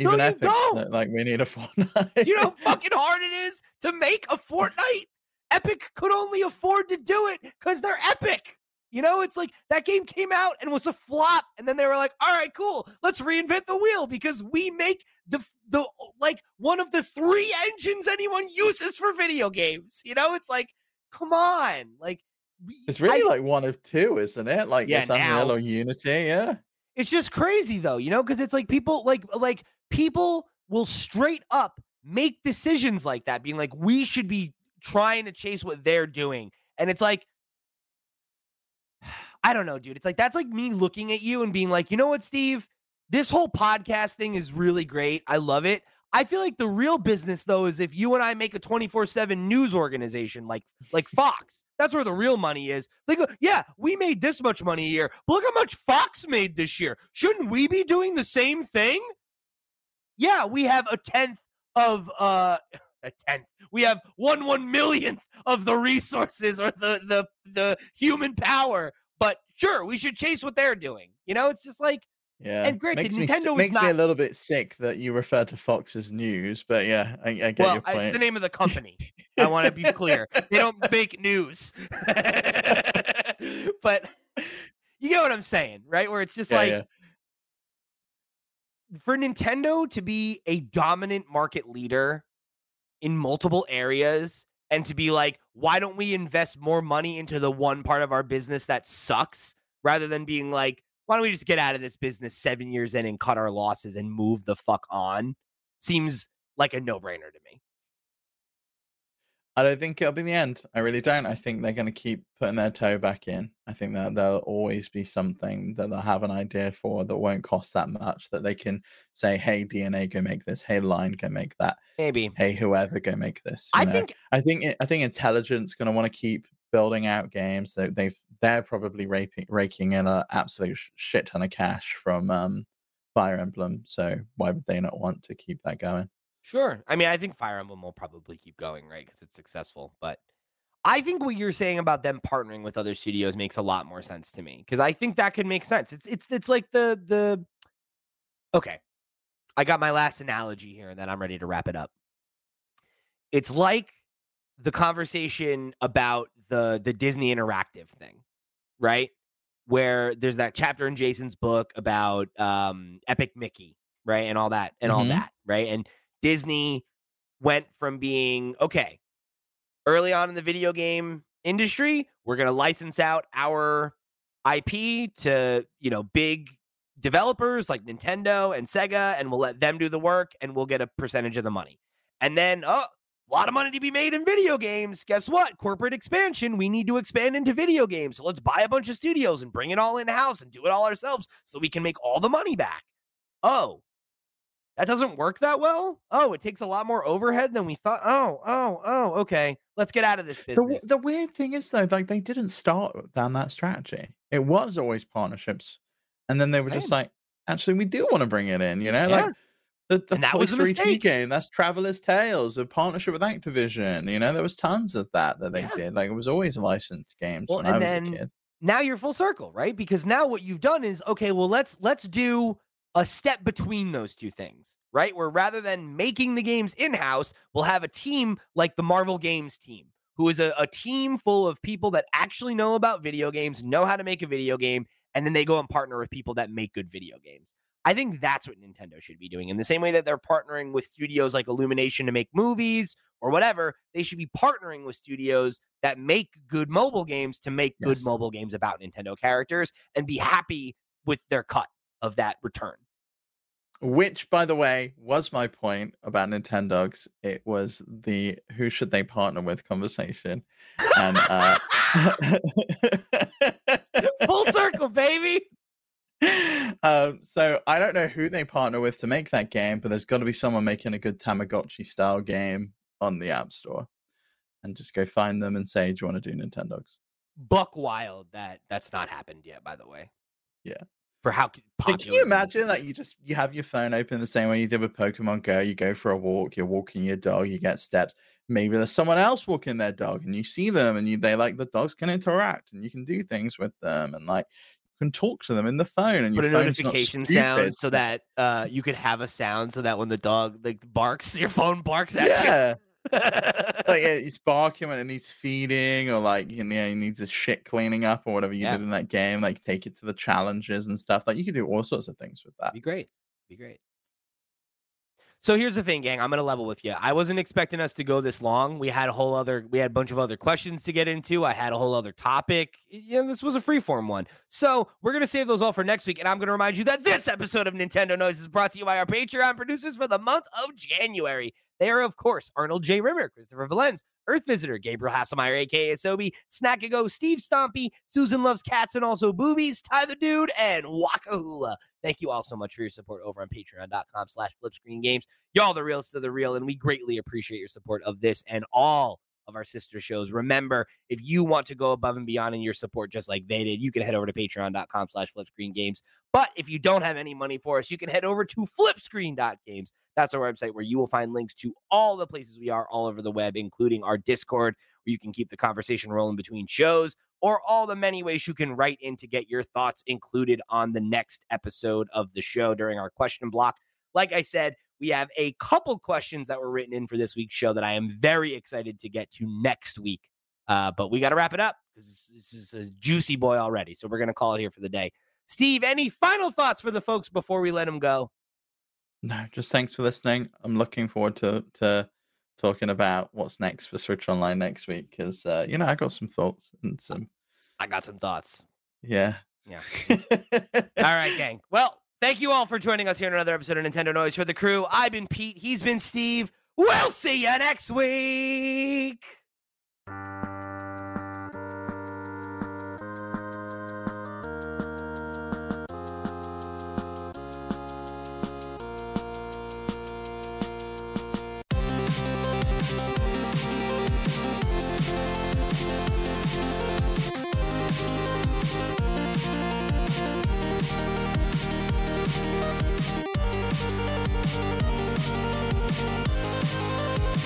No, Even you Epic's don't. li- like we need a Fortnite. *laughs* you know how fucking hard it is to make a Fortnite. Epic could only afford to do it because they're Epic. You know, it's like that game came out and was a flop, and then they were like, "All right, cool, let's reinvent the wheel because we make the the like one of the three engines anyone uses for video games." You know, it's like, come on, like It's really I- like one of two, isn't it? Like Yeah, it's Unreal or Unity. Yeah. it's just crazy though, you know, because it's like people like like people will straight up make decisions like that, being like, we should be trying to chase what they're doing. And it's like, *sighs* I don't know, dude. It's like that's like me looking at you and being like, you know what, Steve? This whole podcast thing is really great. I love it. I feel like the real business though is if you and I make a 24/7 news organization like like Fox. That's where the real money is. Go, yeah, we made this much money a year, but look how much Fox made this year. Shouldn't we be doing the same thing? Yeah, we have a tenth of uh a tenth. We have one one millionth of the resources or the the the human power. But sure, we should chase what they're doing. You know, it's just like Yeah. And granted, makes me, Nintendo is makes me a little bit sick that you refer to Fox as news, but yeah, I, I get well, your point. it's the name of the company. I want to be *laughs* clear. They don't make news. *laughs* but you get what I'm saying, right? Where it's just Yeah, like yeah. For Nintendo to be a dominant market leader in multiple areas and to be like, why don't we invest more money into the one part of our business that sucks rather than being like, why don't we just get out of this business seven years in and cut our losses and move the fuck on? Seems like a no brainer to me. I don't think it'll be the end. I really don't. I think they're going to keep putting their toe back in. I think that there'll always be something that they'll have an idea for that won't cost that much. That they can say, "Hey, DeNA, go make this. Hey, Line, go make that. Maybe. Hey, whoever, go make this." you I know? think I think it- I think Intelligent's going to want to keep building out games. They, they've they're probably raking raking in an absolute shit ton of cash from um, Fire Emblem. So why would they not want to keep that going? Sure. I mean, I think Fire Emblem will probably keep going, right? Because it's successful. But I think what you're saying about them partnering with other studios makes a lot more sense to me. Because I think that could make sense. It's it's it's like the the okay. I got my last analogy here, and then I'm ready to wrap it up. It's like the conversation about the the Disney interactive thing, right? Where there's that chapter in Jason's book about um Epic Mickey, right? And all that and all Mhm. that, right? And Disney went from being okay early on in the video game industry, we're going to license out our IP to, you know, big developers like Nintendo and Sega and we'll let them do the work and we'll get a percentage of the money. And then, oh, a lot of money to be made in video games. Guess what? Corporate expansion. We need to expand into video games. So let's buy a bunch of studios and bring it all in house and do it all ourselves so we can make all the money back. Oh, that doesn't work that well. Oh, it takes a lot more overhead than we thought. Oh, oh, oh, okay. Let's get out of this The, business. the weird thing is though, like they didn't start down that strategy. It was always partnerships, and then they were just like, actually, we do want to bring it in. You know, Yeah. like the, the And that was a 2 mistake. game. That's Traveller's Tales, a partnership with Activision. You know, there was tons of that that they Yeah. did. Like it was always licensed games Well, when and I was then a kid. now you're full circle, right? Because now what you've done is okay, well, let's let's do a step between those two things, right? Where rather than making the games in-house, we'll have a team like the Marvel Games team, who is a, a team full of people that actually know about video games, know how to make a video game, and then they go and partner with people that make good video games. I think that's what Nintendo should be doing. In the same way that they're partnering with studios like Illumination to make movies or whatever, they should be partnering with studios that make good mobile games to make yes. good mobile games about Nintendo characters and be happy with their cut of that return. Which, by the way, was my point about Nintendogs. It was the who should they partner with conversation. And uh *laughs* full circle, baby. *laughs* Um, so I don't know who they partner with to make that game, but there's got to be someone making a good Tamagotchi style game on the App Store, and just go find them and say, "Do you want to do Nintendogs?" Buck wild that that's not happened yet. By the way, yeah for how popular. Can you imagine that you just you have your phone open the same way you did with Pokemon Go? You go for a walk, you're walking your dog, you get steps. Maybe there's someone else walking their dog, and you see them, and you they like the dogs can interact, and you can do things with them, and like you can talk to them in the phone, and put a notification sound so that uh you could have a sound so that when the dog like barks, *laughs* your phone barks at yeah. you *laughs* like yeah, he's barking when it needs feeding, or like you know, he needs a shit cleaning up, or whatever you yeah. did in that game. Like take it to the challenges and stuff. Like you could do all sorts of things with that. Be great. Be great. So here's the thing, gang. I'm gonna level with you. I wasn't expecting us to go this long. We had a whole other, we had a bunch of other questions to get into. I had a whole other topic. You know, this was a freeform one. So we're gonna save those all for next week. And I'm gonna remind you that this episode of Nintendo Noise is brought to you by our Patreon producers for the month of January. They are, of course, Arnold J. Rimmer, Christopher Valenz, Earth Visitor, Gabriel Hasselmeyer, aka Sobi, Snackago, Steve Stompy, Susan Loves Cats and also Boobies, Ty the Dude, and Wakahula. Thank you all so much for your support over on patreon.com slash flipscreengames. Y'all the realest of the real, and we greatly appreciate your support of this and all of our sister shows. Remember, if you want to go above and beyond in your support just like they did, you can head over to patreon.com slash flipscreengames. But if you don't have any money for us, you can head over to flipscreen.games. That's our website where you will find links to all the places we are all over the web, including our Discord, where you can keep the conversation rolling between shows, or all the many ways you can write in to get your thoughts included on the next episode of the show during our question block. Like I said, we have a couple questions that were written in for this week's show that I am very excited to get to next week. Uh, but we got to wrap it up because this is a juicy boy already. So we're going to call it here for the day. Steve, any final thoughts for the folks before we let them go? No, just thanks for listening. I'm looking forward to to talking about what's next for Switch Online next week because uh, you know I got some thoughts and some. I got some thoughts. Yeah. Yeah. *laughs* all right, gang. Well, Thank you all for joining us here in another episode of Nintendo Noise for the crew. I've been Pete. He's been Steve. We'll see you next week.